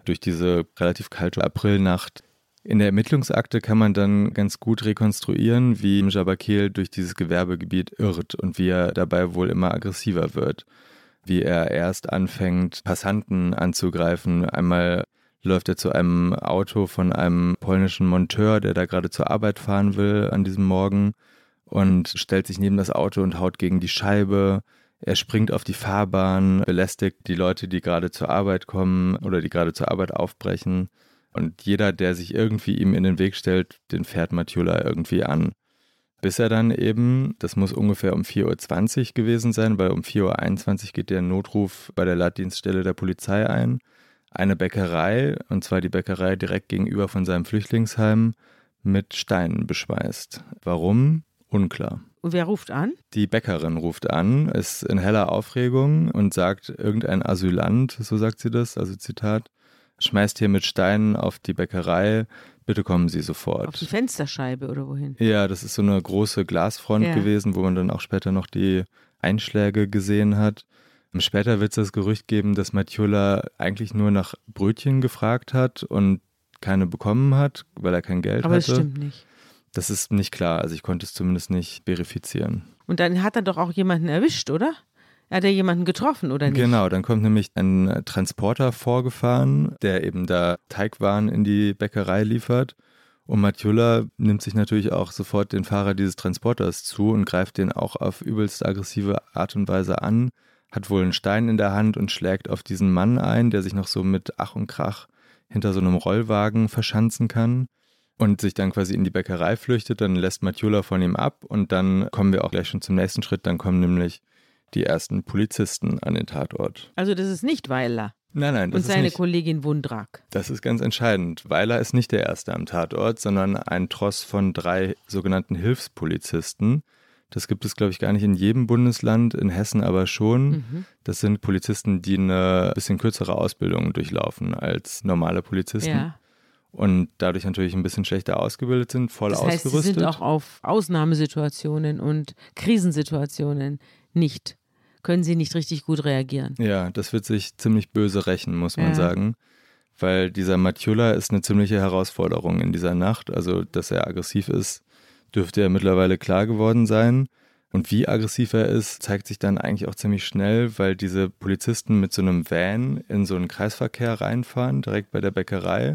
durch diese relativ kalte Aprilnacht in der Ermittlungsakte kann man dann ganz gut rekonstruieren, wie Jabakil durch dieses Gewerbegebiet irrt und wie er dabei wohl immer aggressiver wird. Wie er erst anfängt, Passanten anzugreifen. Einmal läuft er zu einem Auto von einem polnischen Monteur, der da gerade zur Arbeit fahren will an diesem Morgen und stellt sich neben das Auto und haut gegen die Scheibe. Er springt auf die Fahrbahn, belästigt die Leute, die gerade zur Arbeit kommen oder die gerade zur Arbeit aufbrechen. Und jeder, der sich irgendwie ihm in den Weg stellt, den fährt Matula irgendwie an. Bis er dann eben, das muss ungefähr um 4.20 Uhr gewesen sein, weil um 4.21 Uhr geht der Notruf bei der Leitdienststelle der Polizei ein. Eine Bäckerei, und zwar die Bäckerei direkt gegenüber von seinem Flüchtlingsheim, mit Steinen beschweißt. Warum? Unklar. Und wer ruft an? Die Bäckerin ruft an, ist in heller Aufregung und sagt, irgendein Asylant, so sagt sie das, also Zitat, schmeißt hier mit Steinen auf die Bäckerei, bitte kommen Sie sofort. Auf die Fensterscheibe oder wohin? Ja, das ist so eine große Glasfront ja. gewesen, wo man dann auch später noch die Einschläge gesehen hat. Später wird es das Gerücht geben, dass Matiola eigentlich nur nach Brötchen gefragt hat und keine bekommen hat, weil er kein Geld Aber hatte. Aber das stimmt nicht. Das ist nicht klar, also ich konnte es zumindest nicht verifizieren. Und dann hat er doch auch jemanden erwischt, oder? Hat er jemanden getroffen oder nicht? Genau, dann kommt nämlich ein Transporter vorgefahren, der eben da Teigwaren in die Bäckerei liefert. Und Matjula nimmt sich natürlich auch sofort den Fahrer dieses Transporters zu und greift den auch auf übelst aggressive Art und Weise an, hat wohl einen Stein in der Hand und schlägt auf diesen Mann ein, der sich noch so mit Ach und Krach hinter so einem Rollwagen verschanzen kann und sich dann quasi in die Bäckerei flüchtet. Dann lässt Matjula von ihm ab und dann kommen wir auch gleich schon zum nächsten Schritt. Dann kommen nämlich die ersten Polizisten an den Tatort. Also das ist nicht Weiler. Nein, nein. Das und seine nicht, Kollegin Wundrak. Das ist ganz entscheidend. Weiler ist nicht der Erste am Tatort, sondern ein Tross von drei sogenannten Hilfspolizisten. Das gibt es, glaube ich, gar nicht in jedem Bundesland, in Hessen aber schon. Mhm. Das sind Polizisten, die eine bisschen kürzere Ausbildung durchlaufen als normale Polizisten. Ja. Und dadurch natürlich ein bisschen schlechter ausgebildet sind, voll das heißt, ausgerüstet. Sie sind auch auf Ausnahmesituationen und Krisensituationen nicht, können sie nicht richtig gut reagieren. Ja, das wird sich ziemlich böse rächen, muss man ja. sagen. Weil dieser Matjula ist eine ziemliche Herausforderung in dieser Nacht. Also, dass er aggressiv ist, dürfte ja mittlerweile klar geworden sein. Und wie aggressiv er ist, zeigt sich dann eigentlich auch ziemlich schnell, weil diese Polizisten mit so einem Van in so einen Kreisverkehr reinfahren, direkt bei der Bäckerei.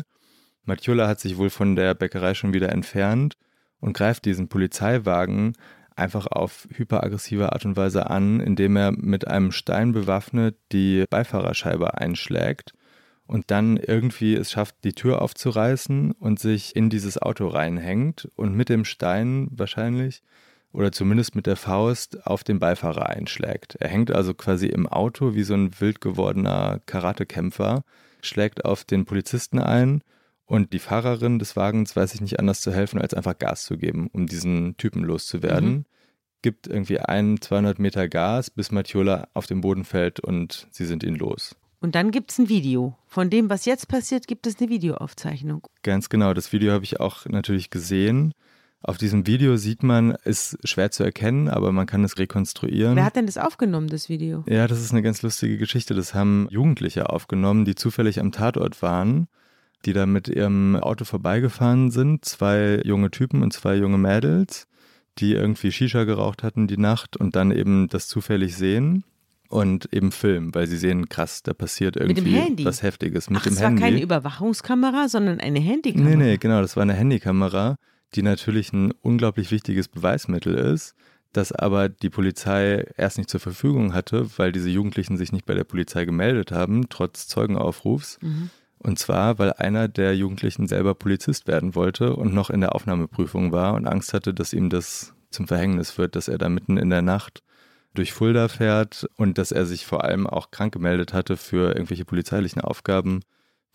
Matjula hat sich wohl von der Bäckerei schon wieder entfernt und greift diesen Polizeiwagen einfach auf hyperaggressive Art und Weise an, indem er mit einem Stein bewaffnet die Beifahrerscheibe einschlägt und dann irgendwie es schafft, die Tür aufzureißen und sich in dieses Auto reinhängt und mit dem Stein wahrscheinlich oder zumindest mit der Faust auf den Beifahrer einschlägt. Er hängt also quasi im Auto wie so ein wild gewordener Karatekämpfer, schlägt auf den Polizisten ein und die Fahrerin des Wagens weiß sich nicht anders zu helfen, als einfach Gas zu geben, um diesen Typen loszuwerden. Mhm. Gibt irgendwie ein, 200 Meter Gas, bis Matiola auf den Boden fällt und sie sind ihn los. Und dann gibt es ein Video. Von dem, was jetzt passiert, gibt es eine Videoaufzeichnung. Ganz genau. Das Video habe ich auch natürlich gesehen. Auf diesem Video sieht man, ist schwer zu erkennen, aber man kann es rekonstruieren. Wer hat denn das aufgenommen, das Video? Ja, das ist eine ganz lustige Geschichte. Das haben Jugendliche aufgenommen, die zufällig am Tatort waren die da mit ihrem Auto vorbeigefahren sind. Zwei junge Typen und zwei junge Mädels, die irgendwie Shisha geraucht hatten die Nacht und dann eben das zufällig sehen und eben filmen, weil sie sehen, krass, da passiert irgendwie was Heftiges mit Ach, dem Handy. Das war keine Überwachungskamera, sondern eine Handykamera. Nee, nee, genau, das war eine Handykamera, die natürlich ein unglaublich wichtiges Beweismittel ist, das aber die Polizei erst nicht zur Verfügung hatte, weil diese Jugendlichen sich nicht bei der Polizei gemeldet haben, trotz Zeugenaufrufs. Mhm. Und zwar, weil einer der Jugendlichen selber Polizist werden wollte und noch in der Aufnahmeprüfung war und Angst hatte, dass ihm das zum Verhängnis wird, dass er da mitten in der Nacht durch Fulda fährt und dass er sich vor allem auch krank gemeldet hatte für irgendwelche polizeilichen Aufgaben,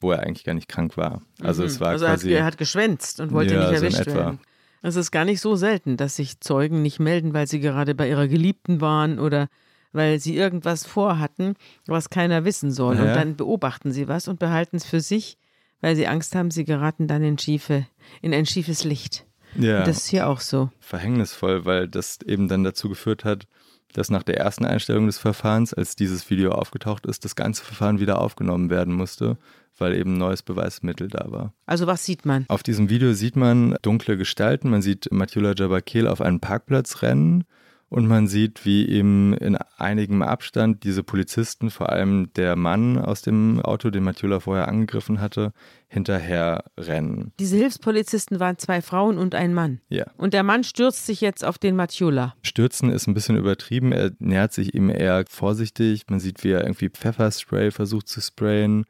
wo er eigentlich gar nicht krank war. Also mhm. es war also quasi, er hat geschwänzt und wollte ja, nicht erwischt so werden. Es ist gar nicht so selten, dass sich Zeugen nicht melden, weil sie gerade bei ihrer Geliebten waren oder weil sie irgendwas vorhatten, was keiner wissen soll. Ja. Und dann beobachten sie was und behalten es für sich, weil sie Angst haben, sie geraten dann in, schiefe, in ein schiefes Licht. Ja. Und das ist hier auch so. Verhängnisvoll, weil das eben dann dazu geführt hat, dass nach der ersten Einstellung des Verfahrens, als dieses Video aufgetaucht ist, das ganze Verfahren wieder aufgenommen werden musste, weil eben neues Beweismittel da war. Also was sieht man? Auf diesem Video sieht man dunkle Gestalten. Man sieht Matjula Jabakel auf einen Parkplatz rennen und man sieht, wie ihm in einigem Abstand diese Polizisten, vor allem der Mann aus dem Auto, den Matula vorher angegriffen hatte, hinterher rennen. Diese Hilfspolizisten waren zwei Frauen und ein Mann. Ja. Und der Mann stürzt sich jetzt auf den Matula. Stürzen ist ein bisschen übertrieben. Er nähert sich ihm eher vorsichtig. Man sieht, wie er irgendwie Pfefferspray versucht zu sprayen.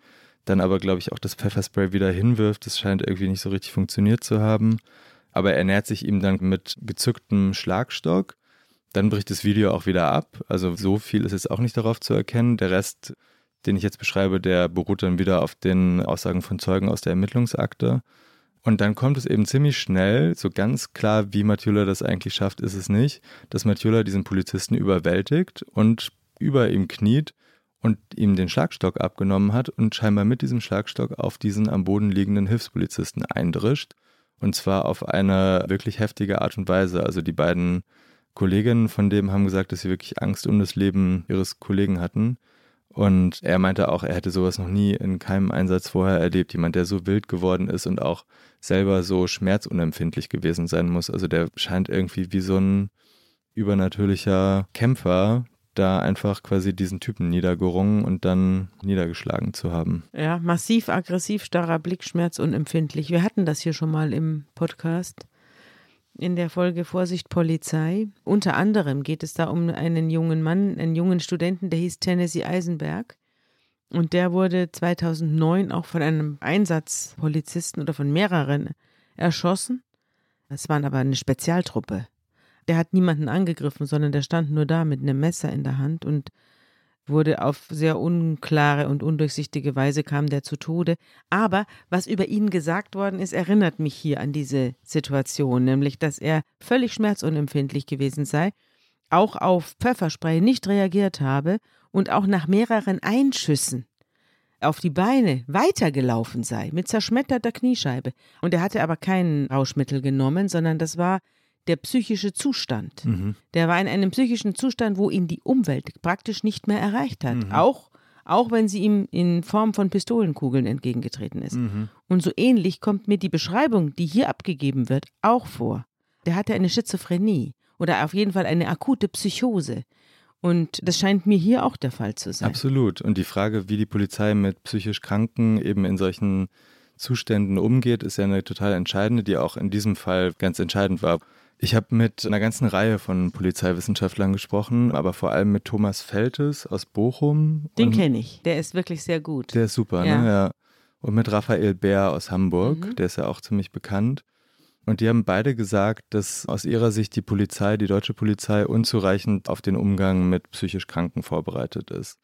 Dann aber, glaube ich, auch das Pfefferspray wieder hinwirft. Das scheint irgendwie nicht so richtig funktioniert zu haben. Aber er nähert sich ihm dann mit gezücktem Schlagstock dann bricht das Video auch wieder ab. Also so viel ist jetzt auch nicht darauf zu erkennen. Der Rest, den ich jetzt beschreibe, der beruht dann wieder auf den Aussagen von Zeugen aus der Ermittlungsakte. Und dann kommt es eben ziemlich schnell, so ganz klar, wie Matula das eigentlich schafft, ist es nicht, dass Matula diesen Polizisten überwältigt und über ihm kniet und ihm den Schlagstock abgenommen hat und scheinbar mit diesem Schlagstock auf diesen am Boden liegenden Hilfspolizisten eindrischt. Und zwar auf eine wirklich heftige Art und Weise. Also die beiden Kolleginnen von dem haben gesagt, dass sie wirklich Angst um das Leben ihres Kollegen hatten. Und er meinte auch, er hätte sowas noch nie in keinem Einsatz vorher erlebt. Jemand, der so wild geworden ist und auch selber so schmerzunempfindlich gewesen sein muss. Also der scheint irgendwie wie so ein übernatürlicher Kämpfer, da einfach quasi diesen Typen niedergerungen und dann niedergeschlagen zu haben. Ja, massiv aggressiv, starrer Blick, schmerzunempfindlich. Wir hatten das hier schon mal im Podcast in der Folge Vorsicht Polizei. Unter anderem geht es da um einen jungen Mann, einen jungen Studenten, der hieß Tennessee Eisenberg. Und der wurde 2009 auch von einem Einsatzpolizisten oder von mehreren erschossen. Das waren aber eine Spezialtruppe. Der hat niemanden angegriffen, sondern der stand nur da mit einem Messer in der Hand und wurde auf sehr unklare und undurchsichtige Weise kam der zu Tode. Aber was über ihn gesagt worden ist, erinnert mich hier an diese Situation, nämlich dass er völlig schmerzunempfindlich gewesen sei, auch auf Pfefferspray nicht reagiert habe und auch nach mehreren Einschüssen auf die Beine weitergelaufen sei mit zerschmetterter Kniescheibe. Und er hatte aber kein Rauschmittel genommen, sondern das war der psychische Zustand. Mhm. Der war in einem psychischen Zustand, wo ihn die Umwelt praktisch nicht mehr erreicht hat. Mhm. Auch, auch wenn sie ihm in Form von Pistolenkugeln entgegengetreten ist. Mhm. Und so ähnlich kommt mir die Beschreibung, die hier abgegeben wird, auch vor. Der hatte eine Schizophrenie oder auf jeden Fall eine akute Psychose. Und das scheint mir hier auch der Fall zu sein. Absolut. Und die Frage, wie die Polizei mit psychisch Kranken eben in solchen Zuständen umgeht, ist ja eine total entscheidende, die auch in diesem Fall ganz entscheidend war. Ich habe mit einer ganzen Reihe von Polizeiwissenschaftlern gesprochen, aber vor allem mit Thomas Feltes aus Bochum. Den kenne ich. Der ist wirklich sehr gut. Der ist super, ja. ne? Ja. Und mit Raphael Bär aus Hamburg, mhm. der ist ja auch ziemlich bekannt. Und die haben beide gesagt, dass aus ihrer Sicht die Polizei, die deutsche Polizei, unzureichend auf den Umgang mit psychisch Kranken vorbereitet ist.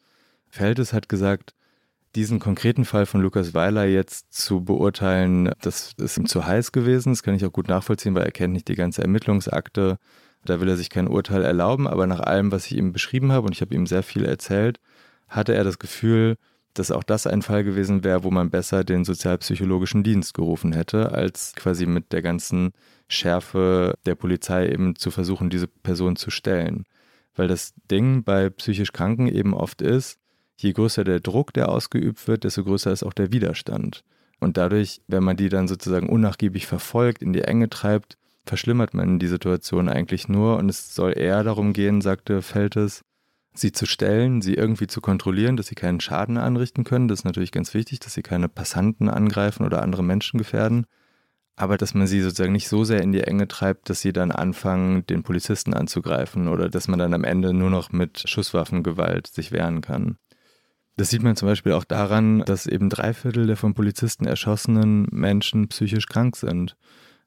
Feltes hat gesagt, diesen konkreten Fall von Lukas Weiler jetzt zu beurteilen, das ist ihm zu heiß gewesen. Das kann ich auch gut nachvollziehen, weil er kennt nicht die ganze Ermittlungsakte. Da will er sich kein Urteil erlauben. Aber nach allem, was ich ihm beschrieben habe, und ich habe ihm sehr viel erzählt, hatte er das Gefühl, dass auch das ein Fall gewesen wäre, wo man besser den sozialpsychologischen Dienst gerufen hätte, als quasi mit der ganzen Schärfe der Polizei eben zu versuchen, diese Person zu stellen. Weil das Ding bei psychisch Kranken eben oft ist, je größer der Druck, der ausgeübt wird, desto größer ist auch der Widerstand. Und dadurch, wenn man die dann sozusagen unnachgiebig verfolgt, in die Enge treibt, verschlimmert man die Situation eigentlich nur. Und es soll eher darum gehen, sagte Feltes, sie zu stellen, sie irgendwie zu kontrollieren, dass sie keinen Schaden anrichten können. Das ist natürlich ganz wichtig, dass sie keine Passanten angreifen oder andere Menschen gefährden. Aber dass man sie sozusagen nicht so sehr in die Enge treibt, dass sie dann anfangen, den Polizisten anzugreifen oder dass man dann am Ende nur noch mit Schusswaffengewalt sich wehren kann. Das sieht man zum Beispiel auch daran, dass eben drei Viertel der von Polizisten erschossenen Menschen psychisch krank sind.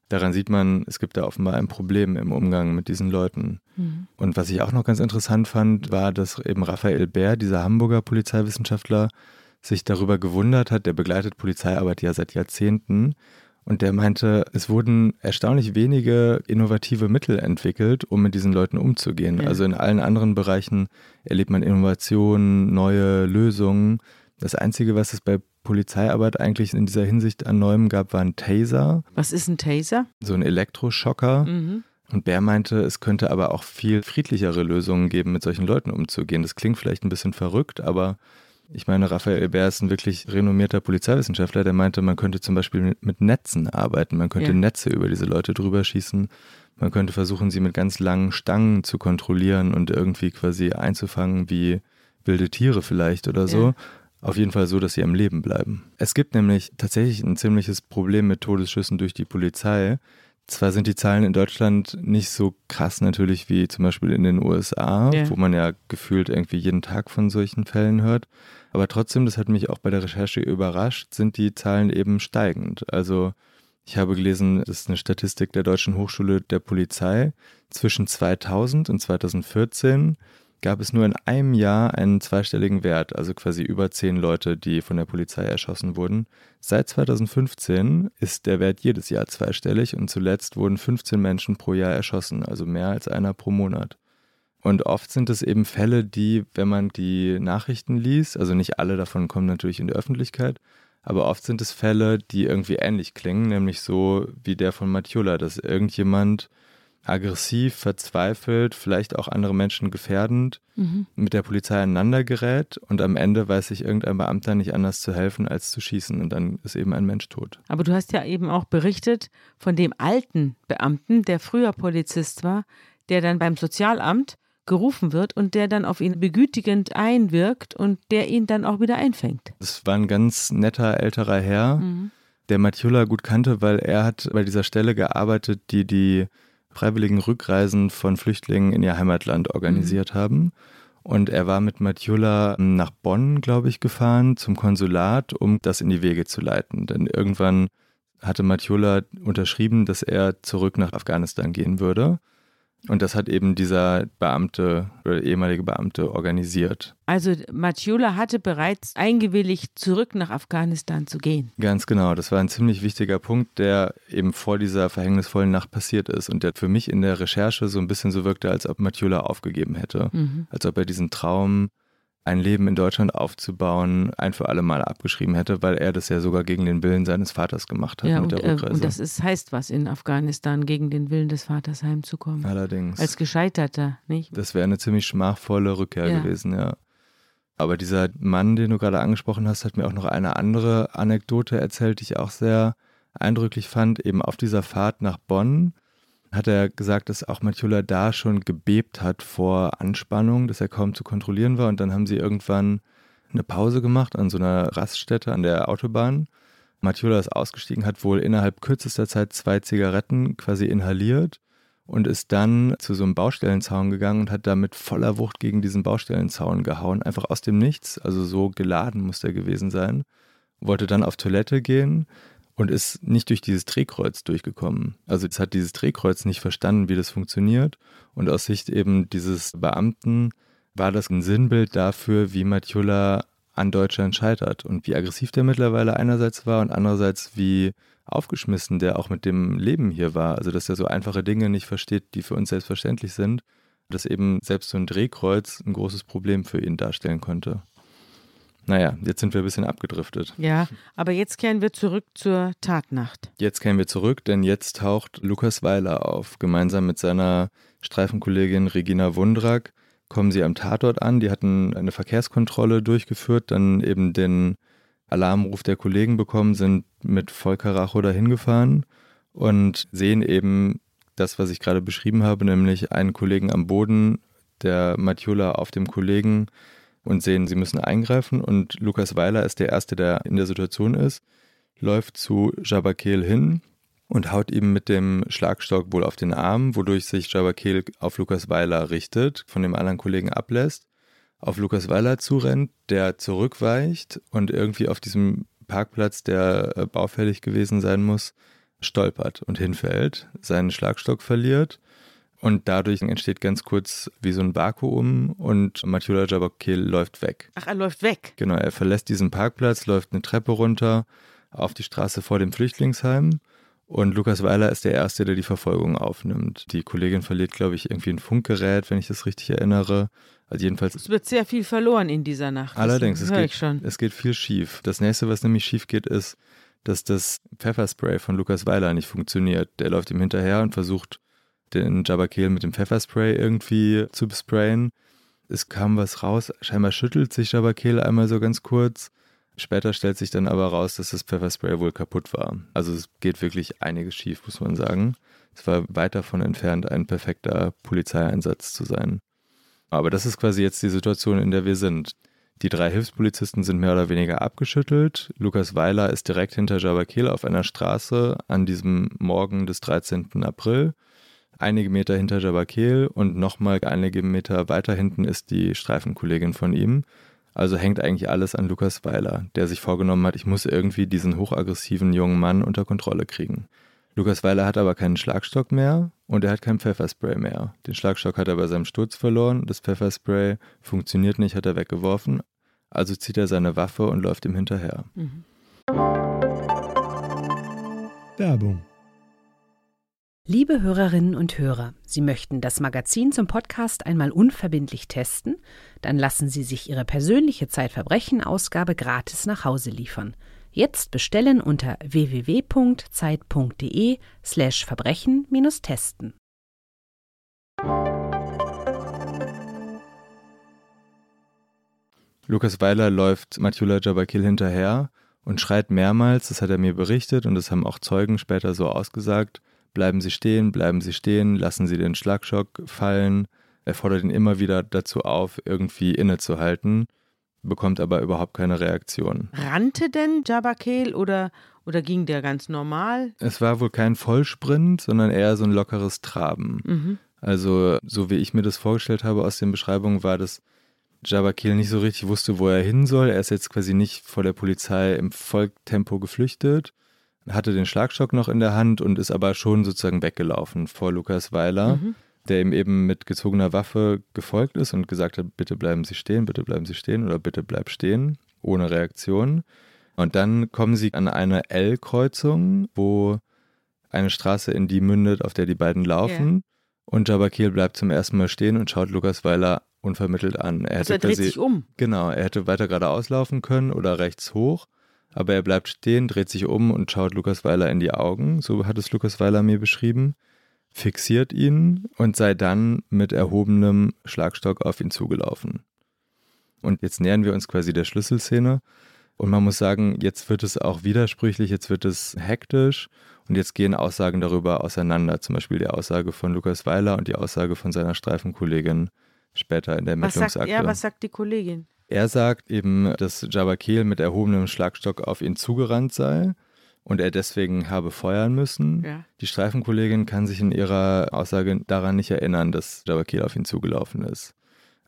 Daran sieht man, es gibt da offenbar ein Problem im Umgang mit diesen Leuten. Mhm. Und was ich auch noch ganz interessant fand, war, dass eben Raphael Bär, dieser Hamburger Polizeiwissenschaftler, sich darüber gewundert hat, der begleitet Polizeiarbeit ja seit Jahrzehnten, und der meinte, es wurden erstaunlich wenige innovative Mittel entwickelt, um mit diesen Leuten umzugehen. Ja. Also in allen anderen Bereichen erlebt man Innovationen, neue Lösungen. Das Einzige, was es bei Polizeiarbeit eigentlich in dieser Hinsicht an Neuem gab, war ein Taser. Was ist ein Taser? So ein Elektroschocker. Mhm. Und Bär meinte, es könnte aber auch viel friedlichere Lösungen geben, mit solchen Leuten umzugehen. Das klingt vielleicht ein bisschen verrückt, aber ich meine, Raphael Bär ist ein wirklich renommierter Polizeiwissenschaftler, der meinte, man könnte zum Beispiel mit Netzen arbeiten, man könnte ja. Netze über diese Leute drüber schießen, man könnte versuchen, sie mit ganz langen Stangen zu kontrollieren und irgendwie quasi einzufangen wie wilde Tiere vielleicht oder so. Ja. Auf jeden Fall so, dass sie am Leben bleiben. Es gibt nämlich tatsächlich ein ziemliches Problem mit Todesschüssen durch die Polizei. Zwar sind die Zahlen in Deutschland nicht so krass natürlich wie zum Beispiel in den USA, ja. wo man ja gefühlt irgendwie jeden Tag von solchen Fällen hört. Aber trotzdem, das hat mich auch bei der Recherche überrascht, sind die Zahlen eben steigend. Also ich habe gelesen, das ist eine Statistik der Deutschen Hochschule der Polizei. Zwischen 2000 und 2014 gab es nur in einem Jahr einen zweistelligen Wert, also quasi über zehn Leute, die von der Polizei erschossen wurden. Seit 2015 ist der Wert jedes Jahr zweistellig und zuletzt wurden 15 Menschen pro Jahr erschossen, also mehr als einer pro Monat. Und oft sind es eben Fälle, die, wenn man die Nachrichten liest, also nicht alle davon kommen natürlich in die Öffentlichkeit, aber oft sind es Fälle, die irgendwie ähnlich klingen, nämlich so wie der von Matiola, dass irgendjemand aggressiv, verzweifelt, vielleicht auch andere Menschen gefährdend mhm. mit der Polizei aneinander gerät und am Ende weiß sich irgendein Beamter nicht anders zu helfen, als zu schießen und dann ist eben ein Mensch tot. Aber du hast ja eben auch berichtet von dem alten Beamten, der früher Polizist war, der dann beim Sozialamt gerufen wird und der dann auf ihn begütigend einwirkt und der ihn dann auch wieder einfängt. Das war ein ganz netter älterer Herr, mhm. der Matiola gut kannte, weil er hat bei dieser Stelle gearbeitet, die die freiwilligen Rückreisen von Flüchtlingen in ihr Heimatland organisiert mhm. haben. Und er war mit Matjula nach Bonn, glaube ich, gefahren zum Konsulat, um das in die Wege zu leiten. Denn irgendwann hatte Matjula unterschrieben, dass er zurück nach Afghanistan gehen würde. Und das hat eben dieser Beamte oder ehemalige Beamte organisiert. Also Matjula hatte bereits eingewilligt, zurück nach Afghanistan zu gehen. Ganz genau. Das war ein ziemlich wichtiger Punkt, der eben vor dieser verhängnisvollen Nacht passiert ist und der für mich in der Recherche so ein bisschen so wirkte, als ob Matjula aufgegeben hätte. Mhm. Als ob er diesen Traum ein Leben in Deutschland aufzubauen, ein für alle Mal abgeschrieben hätte, weil er das ja sogar gegen den Willen seines Vaters gemacht hat ja, mit und, der Rückreise. Äh, und das ist, heißt was in Afghanistan, gegen den Willen des Vaters heimzukommen. Allerdings. Als Gescheiterter, nicht? Das wäre eine ziemlich schmachvolle Rückkehr ja. gewesen, ja. Aber dieser Mann, den du gerade angesprochen hast, hat mir auch noch eine andere Anekdote erzählt, die ich auch sehr eindrücklich fand. Eben auf dieser Fahrt nach Bonn hat er gesagt, dass auch Matjula da schon gebebt hat vor Anspannung, dass er kaum zu kontrollieren war. Und dann haben sie irgendwann eine Pause gemacht an so einer Raststätte an der Autobahn. Matjula ist ausgestiegen, hat wohl innerhalb kürzester Zeit zwei Zigaretten quasi inhaliert und ist dann zu so einem Baustellenzaun gegangen und hat da mit voller Wucht gegen diesen Baustellenzaun gehauen, einfach aus dem Nichts, also so geladen muss der gewesen sein. Wollte dann auf Toilette gehen, und ist nicht durch dieses Drehkreuz durchgekommen. Also es hat dieses Drehkreuz nicht verstanden, wie das funktioniert. Und aus Sicht eben dieses Beamten war das ein Sinnbild dafür, wie Matjula an Deutschland scheitert und wie aggressiv der mittlerweile einerseits war und andererseits wie aufgeschmissen der auch mit dem Leben hier war. Also dass er so einfache Dinge nicht versteht, die für uns selbstverständlich sind. Dass eben selbst so ein Drehkreuz ein großes Problem für ihn darstellen konnte. Naja, jetzt sind wir ein bisschen abgedriftet. Ja, aber jetzt kehren wir zurück zur Tatnacht. Jetzt kehren wir zurück, denn jetzt taucht Lukas Weiler auf. Gemeinsam mit seiner Streifenkollegin Regina Wundrak kommen sie am Tatort an. Die hatten eine Verkehrskontrolle durchgeführt, dann eben den Alarmruf der Kollegen bekommen, sind mit Vollkaracho dahin gefahren und sehen eben das, was ich gerade beschrieben habe, nämlich einen Kollegen am Boden, der Matjula auf dem Kollegen und sehen, sie müssen eingreifen. Und Lukas Weiler ist der Erste, der in der Situation ist, läuft zu Jabakel hin und haut ihm mit dem Schlagstock wohl auf den Arm, wodurch sich Jabakel auf Lukas Weiler richtet, von dem anderen Kollegen ablässt, auf Lukas Weiler zurennt, der zurückweicht und irgendwie auf diesem Parkplatz, der äh, baufällig gewesen sein muss, stolpert und hinfällt, seinen Schlagstock verliert und dadurch entsteht ganz kurz wie so ein Vakuum und Matula Jabokil läuft weg. Ach, er läuft weg? Genau, er verlässt diesen Parkplatz, läuft eine Treppe runter auf die Straße vor dem Flüchtlingsheim. Und Lukas Weiler ist der Erste, der die Verfolgung aufnimmt. Die Kollegin verliert, glaube ich, irgendwie ein Funkgerät, wenn ich das richtig erinnere. Also jedenfalls. Es wird sehr viel verloren in dieser Nacht. Allerdings, es geht, es geht viel schief. Das nächste, was nämlich schief geht, ist, dass das Pfefferspray von Lukas Weiler nicht funktioniert. Der läuft ihm hinterher und versucht, den Jabakeel mit dem Pfefferspray irgendwie zu besprayen. Es kam was raus, scheinbar schüttelt sich Jabakeel einmal so ganz kurz. Später stellt sich dann aber raus, dass das Pfefferspray wohl kaputt war. Also es geht wirklich einiges schief, muss man sagen. Es war weit davon entfernt, ein perfekter Polizeieinsatz zu sein. Aber das ist quasi jetzt die Situation, in der wir sind. Die drei Hilfspolizisten sind mehr oder weniger abgeschüttelt. Lukas Weiler ist direkt hinter Jabakeel auf einer Straße an diesem Morgen des 13. April einige Meter hinter Jabakel und nochmal einige Meter weiter hinten ist die Streifenkollegin von ihm. Also hängt eigentlich alles an Lukas Weiler, der sich vorgenommen hat, ich muss irgendwie diesen hochaggressiven jungen Mann unter Kontrolle kriegen. Lukas Weiler hat aber keinen Schlagstock mehr und er hat kein Pfefferspray mehr. Den Schlagstock hat er bei seinem Sturz verloren, das Pfefferspray funktioniert nicht, hat er weggeworfen. Also zieht er seine Waffe und läuft ihm hinterher. Mhm. Werbung. Liebe Hörerinnen und Hörer, Sie möchten das Magazin zum Podcast einmal unverbindlich testen? Dann lassen Sie sich Ihre persönliche Zeitverbrechen-Ausgabe gratis nach Hause liefern. Jetzt bestellen unter www.zeit.de slash Verbrechen-testen. Lukas Weiler läuft Matula Jabakil hinterher und schreit mehrmals, das hat er mir berichtet und das haben auch Zeugen später so ausgesagt, bleiben Sie stehen, bleiben Sie stehen, lassen Sie den Schlagschock fallen. Er fordert ihn immer wieder dazu auf, irgendwie innezuhalten bekommt aber überhaupt keine Reaktion. Rannte denn Jabakel oder, oder ging der ganz normal? Es war wohl kein Vollsprint, sondern eher so ein lockeres Traben. Mhm. Also, so wie ich mir das vorgestellt habe aus den Beschreibungen, war das Jabakel nicht so richtig wusste, wo er hin soll. Er ist jetzt quasi nicht vor der Polizei im Volltempo geflüchtet, hatte den Schlagstock noch in der Hand und ist aber schon sozusagen weggelaufen vor Lukas Weiler. Mhm der ihm eben mit gezogener Waffe gefolgt ist und gesagt hat, bitte bleiben Sie stehen, bitte bleiben Sie stehen oder bitte bleib stehen, ohne Reaktion. Und dann kommen sie an eine L-Kreuzung, wo eine Straße in die mündet, auf der die beiden laufen. Yeah. Und Jabakil bleibt zum ersten Mal stehen und schaut Lukas Weiler unvermittelt an. Er, also er dreht sich um. Genau, er hätte weiter geradeaus laufen können oder rechts hoch. Aber er bleibt stehen, dreht sich um und schaut Lukas Weiler in die Augen. So hat es Lukas Weiler mir beschrieben fixiert ihn und sei dann mit erhobenem Schlagstock auf ihn zugelaufen. Und jetzt nähern wir uns quasi der Schlüsselszene. Und man muss sagen, jetzt wird es auch widersprüchlich, jetzt wird es hektisch und jetzt gehen Aussagen darüber auseinander. Zum Beispiel die Aussage von Lukas Weiler und die Aussage von seiner Streifenkollegin später in der Ermittlungsakte. Was sagt, ja, was sagt die Kollegin? Er sagt eben, dass Jabakil mit erhobenem Schlagstock auf ihn zugerannt sei und er deswegen habe feuern müssen. Ja. Die Streifenkollegin kann sich in ihrer Aussage daran nicht erinnern, dass Jabakil auf ihn zugelaufen ist.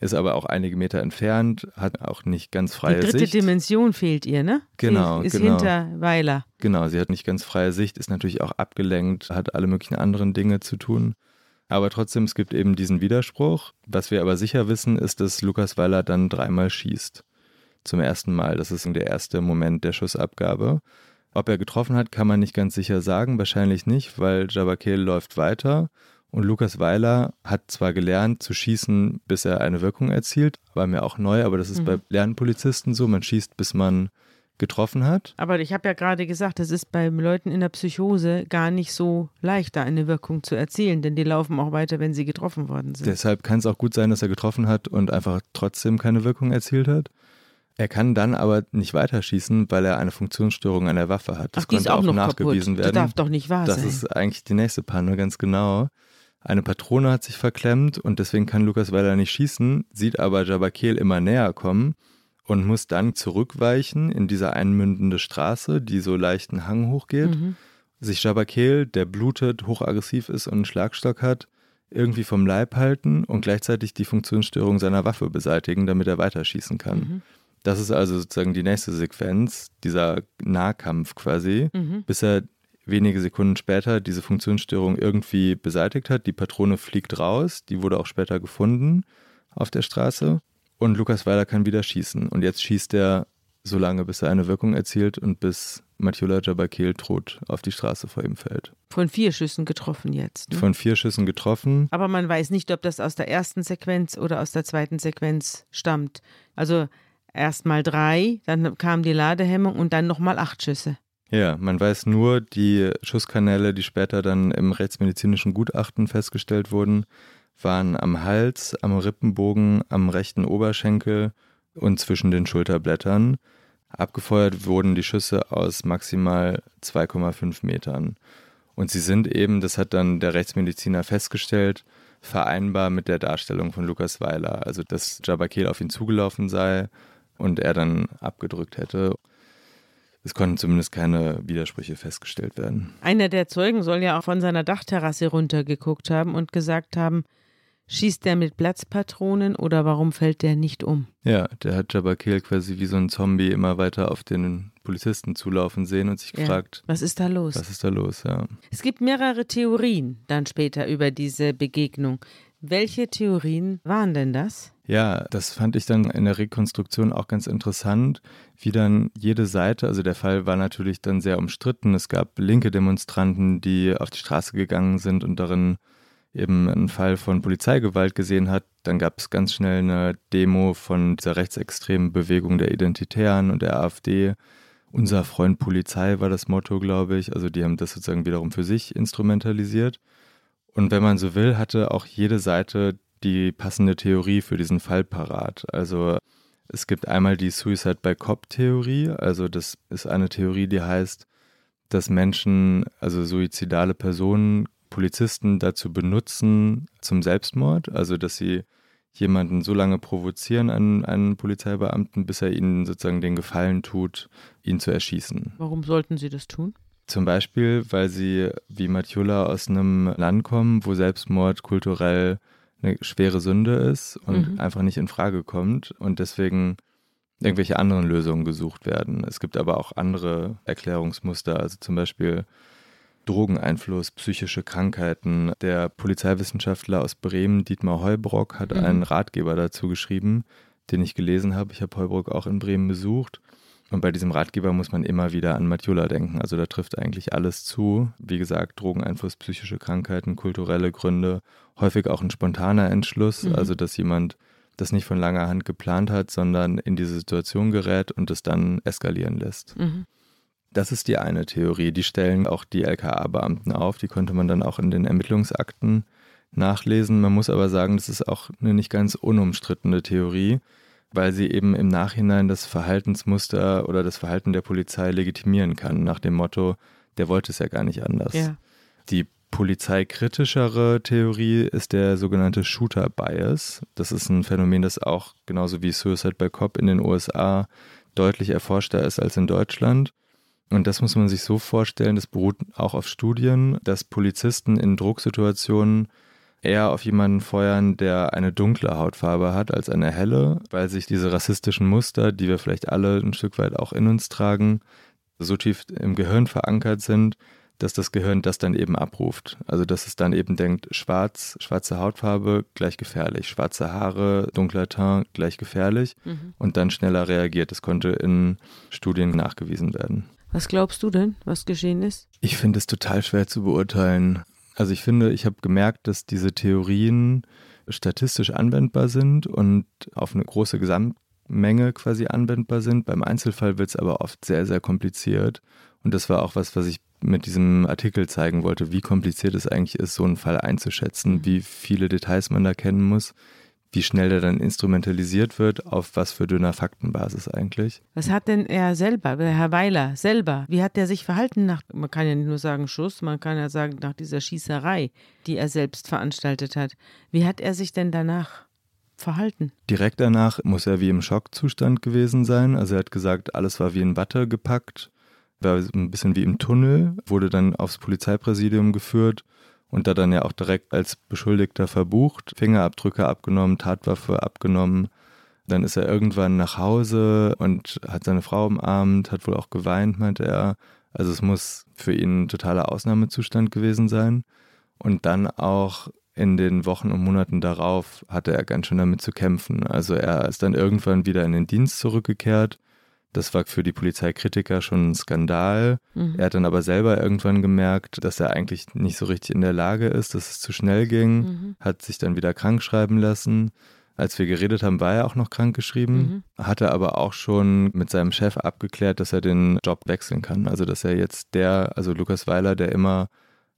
Ist aber auch einige Meter entfernt, hat auch nicht ganz freie Sicht. Die dritte Sicht. Dimension fehlt ihr, ne? Genau. Sie ist genau. hinter Weiler. Genau, sie hat nicht ganz freie Sicht, ist natürlich auch abgelenkt, hat alle möglichen anderen Dinge zu tun. Aber trotzdem, es gibt eben diesen Widerspruch. Was wir aber sicher wissen, ist, dass Lukas Weiler dann dreimal schießt. Zum ersten Mal. Das ist der erste Moment der Schussabgabe. Ob er getroffen hat, kann man nicht ganz sicher sagen, wahrscheinlich nicht, weil Jabakel läuft weiter und Lukas Weiler hat zwar gelernt zu schießen, bis er eine Wirkung erzielt, war mir auch neu, aber das ist mhm. bei Lernpolizisten so, man schießt, bis man getroffen hat. Aber ich habe ja gerade gesagt, es ist bei Leuten in der Psychose gar nicht so leicht, da eine Wirkung zu erzielen, denn die laufen auch weiter, wenn sie getroffen worden sind. Deshalb kann es auch gut sein, dass er getroffen hat und einfach trotzdem keine Wirkung erzielt hat. Er kann dann aber nicht weiterschießen, weil er eine Funktionsstörung an der Waffe hat. Das Ach, konnte auch, auch nachgewiesen kaputt. werden. Das darf doch nicht wahr das sein. Das ist eigentlich die nächste Panne, ganz genau. Eine Patrone hat sich verklemmt und deswegen kann Lukas Weiler nicht schießen, sieht aber Jabakel immer näher kommen und muss dann zurückweichen in diese einmündende Straße, die so leichten Hang hochgeht. Mhm. Sich Jabakel, der blutet, hochaggressiv ist und einen Schlagstock hat, irgendwie vom Leib halten und gleichzeitig die Funktionsstörung seiner Waffe beseitigen, damit er weiterschießen kann. Mhm. Das ist also sozusagen die nächste Sequenz, dieser Nahkampf quasi, mhm. bis er wenige Sekunden später diese Funktionsstörung irgendwie beseitigt hat. Die Patrone fliegt raus, die wurde auch später gefunden auf der Straße und Lukas Weiler kann wieder schießen. Und jetzt schießt er so lange, bis er eine Wirkung erzielt und bis Mathiula Jabakil tot auf die Straße vor ihm fällt. Von vier Schüssen getroffen jetzt. Ne? Von vier Schüssen getroffen. Aber man weiß nicht, ob das aus der ersten Sequenz oder aus der zweiten Sequenz stammt. Also Erstmal drei, dann kam die Ladehemmung und dann nochmal acht Schüsse. Ja, man weiß nur, die Schusskanäle, die später dann im rechtsmedizinischen Gutachten festgestellt wurden, waren am Hals, am Rippenbogen, am rechten Oberschenkel und zwischen den Schulterblättern. Abgefeuert wurden die Schüsse aus maximal 2,5 Metern. Und sie sind eben, das hat dann der Rechtsmediziner festgestellt, vereinbar mit der Darstellung von Lukas Weiler. Also, dass Jabakel auf ihn zugelaufen sei und er dann abgedrückt hätte. Es konnten zumindest keine Widersprüche festgestellt werden. Einer der Zeugen soll ja auch von seiner Dachterrasse runtergeguckt haben und gesagt haben, schießt der mit Platzpatronen oder warum fällt der nicht um? Ja, der hat Jabakil quasi wie so ein Zombie immer weiter auf den Polizisten zulaufen sehen und sich Ja. gefragt, Was ist da los? was ist da los? Ja. Es gibt mehrere Theorien dann später über diese Begegnung. Welche Theorien waren denn das? Ja, das fand ich dann in der Rekonstruktion auch ganz interessant, wie dann jede Seite, also der Fall war natürlich dann sehr umstritten. Es gab linke Demonstranten, die auf die Straße gegangen sind und darin eben einen Fall von Polizeigewalt gesehen hat. Dann gab es ganz schnell eine Demo von dieser rechtsextremen Bewegung der Identitären und der AfD. Unser Freund Polizei war das Motto, glaube ich. Also die haben das sozusagen wiederum für sich instrumentalisiert. Und wenn man so will, hatte auch jede Seite die passende Theorie für diesen Fall parat. Also es gibt einmal die Suicide by Cop-Theorie. Also das ist eine Theorie, die heißt, dass Menschen, also suizidale Personen, Polizisten dazu benutzen zum Selbstmord. Also dass sie jemanden so lange provozieren an einen Polizeibeamten, bis er ihnen sozusagen den Gefallen tut, ihn zu erschießen. Warum sollten sie das tun? Zum Beispiel, weil sie wie Matjula aus einem Land kommen, wo Selbstmord kulturell eine schwere Sünde ist und Mhm. einfach nicht in Frage kommt und deswegen irgendwelche anderen Lösungen gesucht werden. Es gibt aber auch andere Erklärungsmuster, also zum Beispiel Drogeneinfluss, psychische Krankheiten. Der Polizeiwissenschaftler aus Bremen, Dietmar Heubrock, hat Mhm. einen Ratgeber dazu geschrieben, den ich gelesen habe. Ich habe Heubrock auch in Bremen besucht. Und bei diesem Ratgeber muss man immer wieder an Matjula denken. Also da trifft eigentlich alles zu. Wie gesagt, Drogeneinfluss, psychische Krankheiten, kulturelle Gründe, häufig auch ein spontaner Entschluss, Mhm. also dass jemand das nicht von langer Hand geplant hat, sondern in diese Situation gerät und es dann eskalieren lässt. Mhm. Das ist die eine Theorie. Die stellen auch die LKA-Beamten auf. Die konnte man dann auch in den Ermittlungsakten nachlesen. Man muss aber sagen, das ist auch eine nicht ganz unumstrittene Theorie, weil sie eben im Nachhinein das Verhaltensmuster oder das Verhalten der Polizei legitimieren kann, nach dem Motto, der wollte es ja gar nicht anders. Ja. Die polizeikritischere Theorie ist der sogenannte Shooter Bias. Das ist ein Phänomen, das auch genauso wie Suicide by Cop in den USA deutlich erforschter ist als in Deutschland. Und das muss man sich so vorstellen, das beruht auch auf Studien, dass Polizisten in Drucksituationen eher auf jemanden feuern, der eine dunkle Hautfarbe hat als eine helle, weil sich diese rassistischen Muster, die wir vielleicht alle ein Stück weit auch in uns tragen, so tief im Gehirn verankert sind, dass das Gehirn das dann eben abruft. Also dass es dann eben denkt, schwarz, schwarze Hautfarbe gleich gefährlich, schwarze Haare, dunkler Teint gleich gefährlich Mhm. und dann schneller reagiert. Das konnte in Studien nachgewiesen werden. Was glaubst du denn, was geschehen ist? Ich finde es total schwer zu beurteilen. Also ich finde, ich habe gemerkt, dass diese Theorien statistisch anwendbar sind und auf eine große Gesamtmenge quasi anwendbar sind. Beim Einzelfall wird es aber oft sehr, sehr kompliziert. Und das war auch was, was ich mit diesem Artikel zeigen wollte, wie kompliziert es eigentlich ist, so einen Fall einzuschätzen, wie viele Details man da kennen muss, wie schnell der dann instrumentalisiert wird, auf was für dünner Faktenbasis eigentlich. Was hat denn er selber, der Herr Weiler selber, wie hat er sich verhalten nach, man kann ja nicht nur sagen Schuss, man kann ja sagen nach dieser Schießerei, die er selbst veranstaltet hat. Wie hat er sich denn danach verhalten? Direkt danach muss er wie im Schockzustand gewesen sein. Also er hat gesagt, alles war wie in Watte gepackt, war ein bisschen wie im Tunnel, wurde dann aufs Polizeipräsidium geführt und da dann ja auch direkt als Beschuldigter verbucht, Fingerabdrücke abgenommen, Tatwaffe abgenommen. Dann ist er irgendwann nach Hause und hat seine Frau umarmt, hat wohl auch geweint, meinte er. Also es muss für ihn ein totaler Ausnahmezustand gewesen sein. Und dann auch in den Wochen und Monaten darauf hatte er ganz schön damit zu kämpfen. Also er ist dann irgendwann wieder in den Dienst zurückgekehrt. Das war für die Polizeikritiker schon ein Skandal. Mhm. Er hat dann aber selber irgendwann gemerkt, dass er eigentlich nicht so richtig in der Lage ist, dass es zu schnell ging, Mhm. hat sich dann wieder krank schreiben lassen. Als wir geredet haben, war er auch noch krank geschrieben, hatte aber auch schon mit seinem Chef abgeklärt, dass er den Job wechseln kann. Also dass er jetzt der, also Lukas Weiler, der immer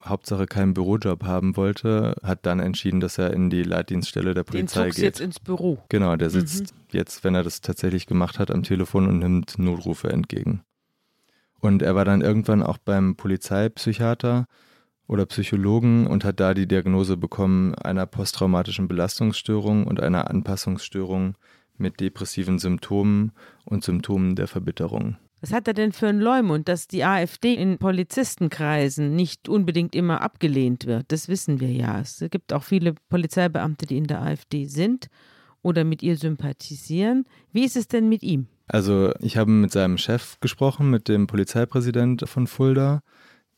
Hauptsache keinen Bürojob haben wollte, hat dann entschieden, dass er in die Leitdienststelle der Den Polizei zog's geht. jetzt ins Büro. Genau, der sitzt jetzt, wenn er das tatsächlich gemacht hat, am Telefon und nimmt Notrufe entgegen. Und er war dann irgendwann auch beim Polizeipsychiater oder Psychologen und hat da die Diagnose bekommen einer posttraumatischen Belastungsstörung und einer Anpassungsstörung mit depressiven Symptomen und Symptomen der Verbitterung. Was hat er denn für einen Leumund, dass die AfD in Polizistenkreisen nicht unbedingt immer abgelehnt wird? Das wissen wir ja. Es gibt auch viele Polizeibeamte, die in der AfD sind oder mit ihr sympathisieren. Wie ist es denn mit ihm? Also ich habe mit seinem Chef gesprochen, mit dem Polizeipräsident von Fulda,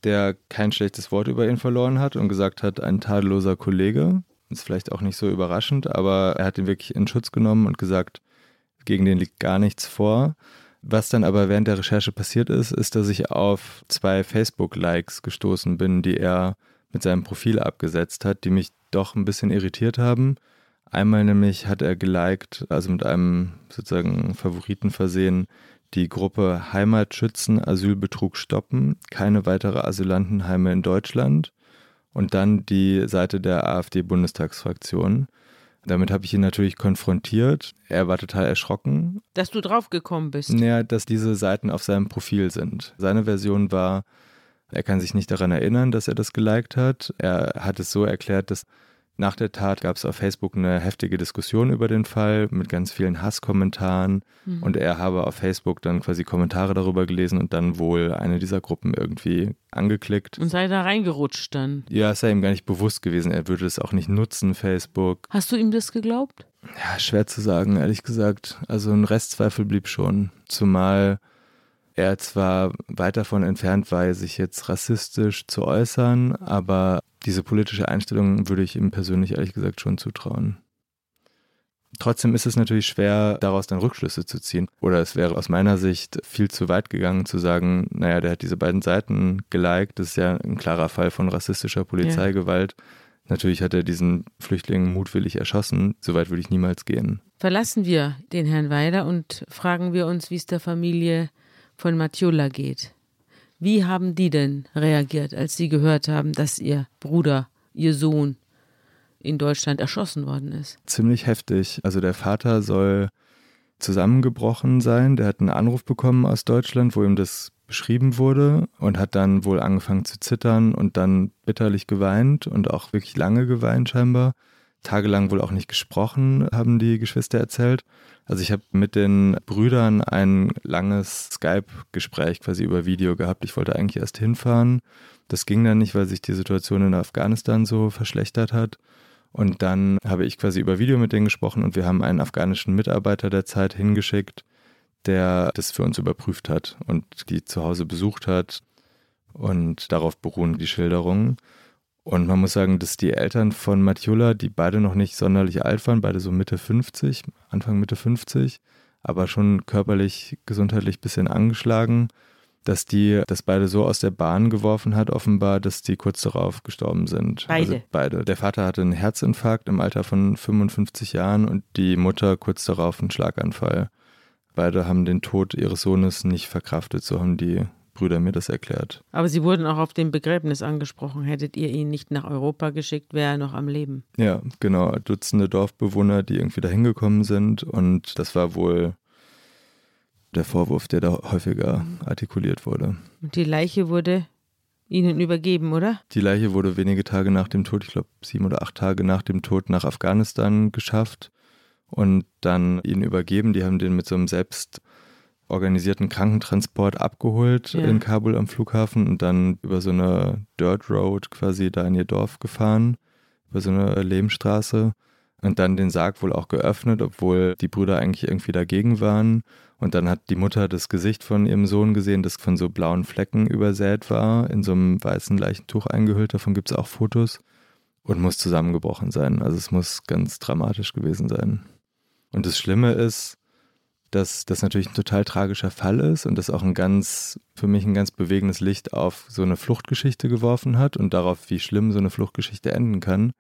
der kein schlechtes Wort über ihn verloren hat und gesagt hat, ein tadelloser Kollege. Ist vielleicht auch nicht so überraschend, aber er hat ihn wirklich in Schutz genommen und gesagt, gegen den liegt gar nichts vor. Was dann aber während der Recherche passiert ist, ist, dass ich auf zwei Facebook-Likes gestoßen bin, die er mit seinem Profil abgesetzt hat, die mich doch ein bisschen irritiert haben. Einmal nämlich hat er geliked, also mit einem sozusagen Favoriten versehen, die Gruppe Heimatschützen Asylbetrug stoppen, keine weitere Asylantenheime in Deutschland und dann die Seite der AfD-Bundestagsfraktion. Damit habe ich ihn natürlich konfrontiert. Er war total erschrocken. Dass du draufgekommen bist. Naja, dass diese Seiten auf seinem Profil sind. Seine Version war, er kann sich nicht daran erinnern, dass er das geliked hat. Er hat es so erklärt, dass nach der Tat gab es auf Facebook eine heftige Diskussion über den Fall mit ganz vielen Hasskommentaren mhm. und er habe auf Facebook dann quasi Kommentare darüber gelesen und dann wohl eine dieser Gruppen irgendwie angeklickt. Und sei da reingerutscht dann. Ja, es sei ihm gar nicht bewusst gewesen. Er würde es auch nicht nutzen, Facebook. Hast du ihm das geglaubt? Ja, schwer zu sagen, ehrlich gesagt. Also ein Restzweifel blieb schon. Zumal er zwar weit davon entfernt war, sich jetzt rassistisch zu äußern, aber diese politische Einstellung würde ich ihm persönlich ehrlich gesagt schon zutrauen. Trotzdem ist es natürlich schwer, daraus dann Rückschlüsse zu ziehen. Oder es wäre aus meiner Sicht viel zu weit gegangen, zu sagen, naja, der hat diese beiden Seiten geliked. Das ist ja ein klarer Fall von rassistischer Polizeigewalt. Ja. Natürlich hat er diesen Flüchtling mutwillig erschossen. Soweit würde ich niemals gehen. Verlassen wir den Herrn Weiler und fragen wir uns, wie es der Familie von Matiola geht. Wie haben die denn reagiert, als sie gehört haben, dass ihr Bruder, ihr Sohn in Deutschland erschossen worden ist? Ziemlich heftig. Also der Vater soll zusammengebrochen sein. Der hat einen Anruf bekommen aus Deutschland, wo ihm das beschrieben wurde und hat dann wohl angefangen zu zittern und dann bitterlich geweint und auch wirklich lange geweint scheinbar. Tagelang wohl auch nicht gesprochen, haben die Geschwister erzählt. Also ich habe mit den Brüdern ein langes Skype-Gespräch quasi über Video gehabt. Ich wollte eigentlich erst hinfahren. Das ging dann nicht, weil sich die Situation in Afghanistan so verschlechtert hat. Und dann habe ich quasi über Video mit denen gesprochen und wir haben einen afghanischen Mitarbeiter der Zeit hingeschickt, der das für uns überprüft hat und die zu Hause besucht hat. Und darauf beruhen die Schilderungen. Und man muss sagen, dass die Eltern von Matiola, die beide noch nicht sonderlich alt waren, beide so Mitte 50, Anfang Mitte 50, aber schon körperlich, gesundheitlich ein bisschen angeschlagen, dass die das beide so aus der Bahn geworfen hat, offenbar, dass die kurz darauf gestorben sind. Beide. Also beide. Der Vater hatte einen Herzinfarkt im Alter von 55 Jahren und die Mutter kurz darauf einen Schlaganfall. Beide haben den Tod ihres Sohnes nicht verkraftet, so haben die Brüder mir das erklärt. Aber Sie wurden auch auf dem Begräbnis angesprochen. Hättet ihr ihn nicht nach Europa geschickt, wäre er noch am Leben. Ja, genau. Dutzende Dorfbewohner, die irgendwie da hingekommen sind. Und das war wohl der Vorwurf, der da häufiger artikuliert wurde. Und die Leiche wurde Ihnen übergeben, oder? Die Leiche wurde wenige Tage nach dem Tod, ich glaube sieben oder acht Tage nach dem Tod, nach Afghanistan geschafft und dann ihnen übergeben. Die haben den mit so einem selbst organisierten Krankentransport abgeholt ja. in Kabul am Flughafen und dann über so eine Dirt Road quasi da in ihr Dorf gefahren, über so eine Lehmstraße und dann den Sarg wohl auch geöffnet, obwohl die Brüder eigentlich irgendwie dagegen waren. Und dann hat die Mutter das Gesicht von ihrem Sohn gesehen, das von so blauen Flecken übersät war, in so einem weißen Leichentuch eingehüllt. Davon gibt es auch Fotos. Und muss zusammengebrochen sein. Also es muss ganz dramatisch gewesen sein. Und das Schlimme ist, dass das natürlich ein total tragischer Fall ist und das auch ein ganz, für mich ein ganz bewegendes Licht auf so eine Fluchtgeschichte geworfen hat und darauf, wie schlimm so eine Fluchtgeschichte enden kann.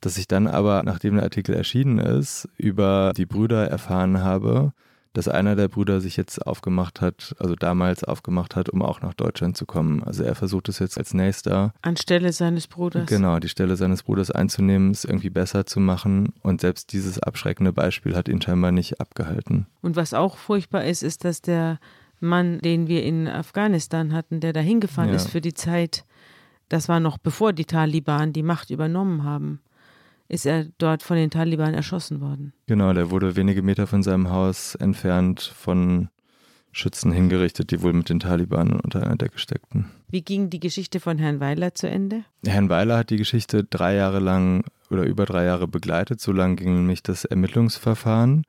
Dass ich dann aber, nachdem der Artikel erschienen ist, über die Brüder erfahren habe, dass einer der Brüder sich jetzt aufgemacht hat, also damals aufgemacht hat, um auch nach Deutschland zu kommen. Also er versucht es jetzt als nächster. Anstelle seines Bruders. Genau, die Stelle seines Bruders einzunehmen, es irgendwie besser zu machen. Und selbst dieses abschreckende Beispiel hat ihn scheinbar nicht abgehalten. Und was auch furchtbar ist, ist, dass der Mann, den wir in Afghanistan hatten, der da hingefahren ja. ist für die Zeit, das war noch bevor die Taliban die Macht übernommen haben ist er dort von den Taliban erschossen worden. Genau, der wurde wenige Meter von seinem Haus entfernt von Schützen hingerichtet, die wohl mit den Taliban unter einer Decke steckten. Wie ging die Geschichte von Herrn Weiler zu Ende? Herrn Weiler hat die Geschichte drei Jahre lang oder über drei Jahre begleitet. So lang ging nämlich das Ermittlungsverfahren.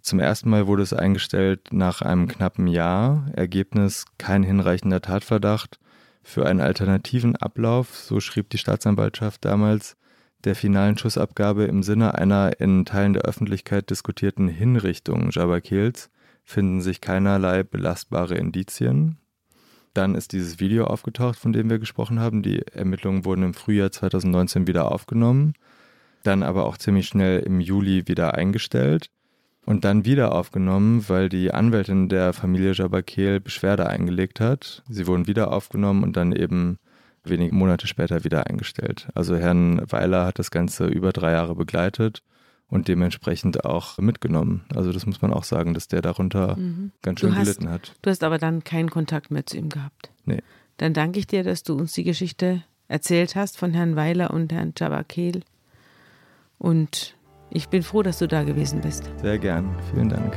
Zum ersten Mal wurde es eingestellt nach einem knappen Jahr. Ergebnis kein hinreichender Tatverdacht für einen alternativen Ablauf, so schrieb die Staatsanwaltschaft damals, der finalen Schussabgabe im Sinne einer in Teilen der Öffentlichkeit diskutierten Hinrichtung Jabakils finden sich keinerlei belastbare Indizien. Dann ist dieses Video aufgetaucht, von dem wir gesprochen haben. Die Ermittlungen wurden im Frühjahr 2019 wieder aufgenommen, dann aber auch ziemlich schnell im Juli wieder eingestellt und dann wieder aufgenommen, weil die Anwältin der Familie Jabakel Beschwerde eingelegt hat. Sie wurden wieder aufgenommen und dann eben wenige Monate später wieder eingestellt. Also Herrn Weiler hat das Ganze über drei Jahre begleitet und dementsprechend auch mitgenommen. Also das muss man auch sagen, dass der darunter mhm. ganz schön hast, gelitten hat. Du hast aber dann keinen Kontakt mehr zu ihm gehabt. Nee. Dann danke ich dir, dass du uns die Geschichte erzählt hast von Herrn Weiler und Herrn Jabakel. Und ich bin froh, dass du da gewesen bist. Sehr gern. Vielen Dank.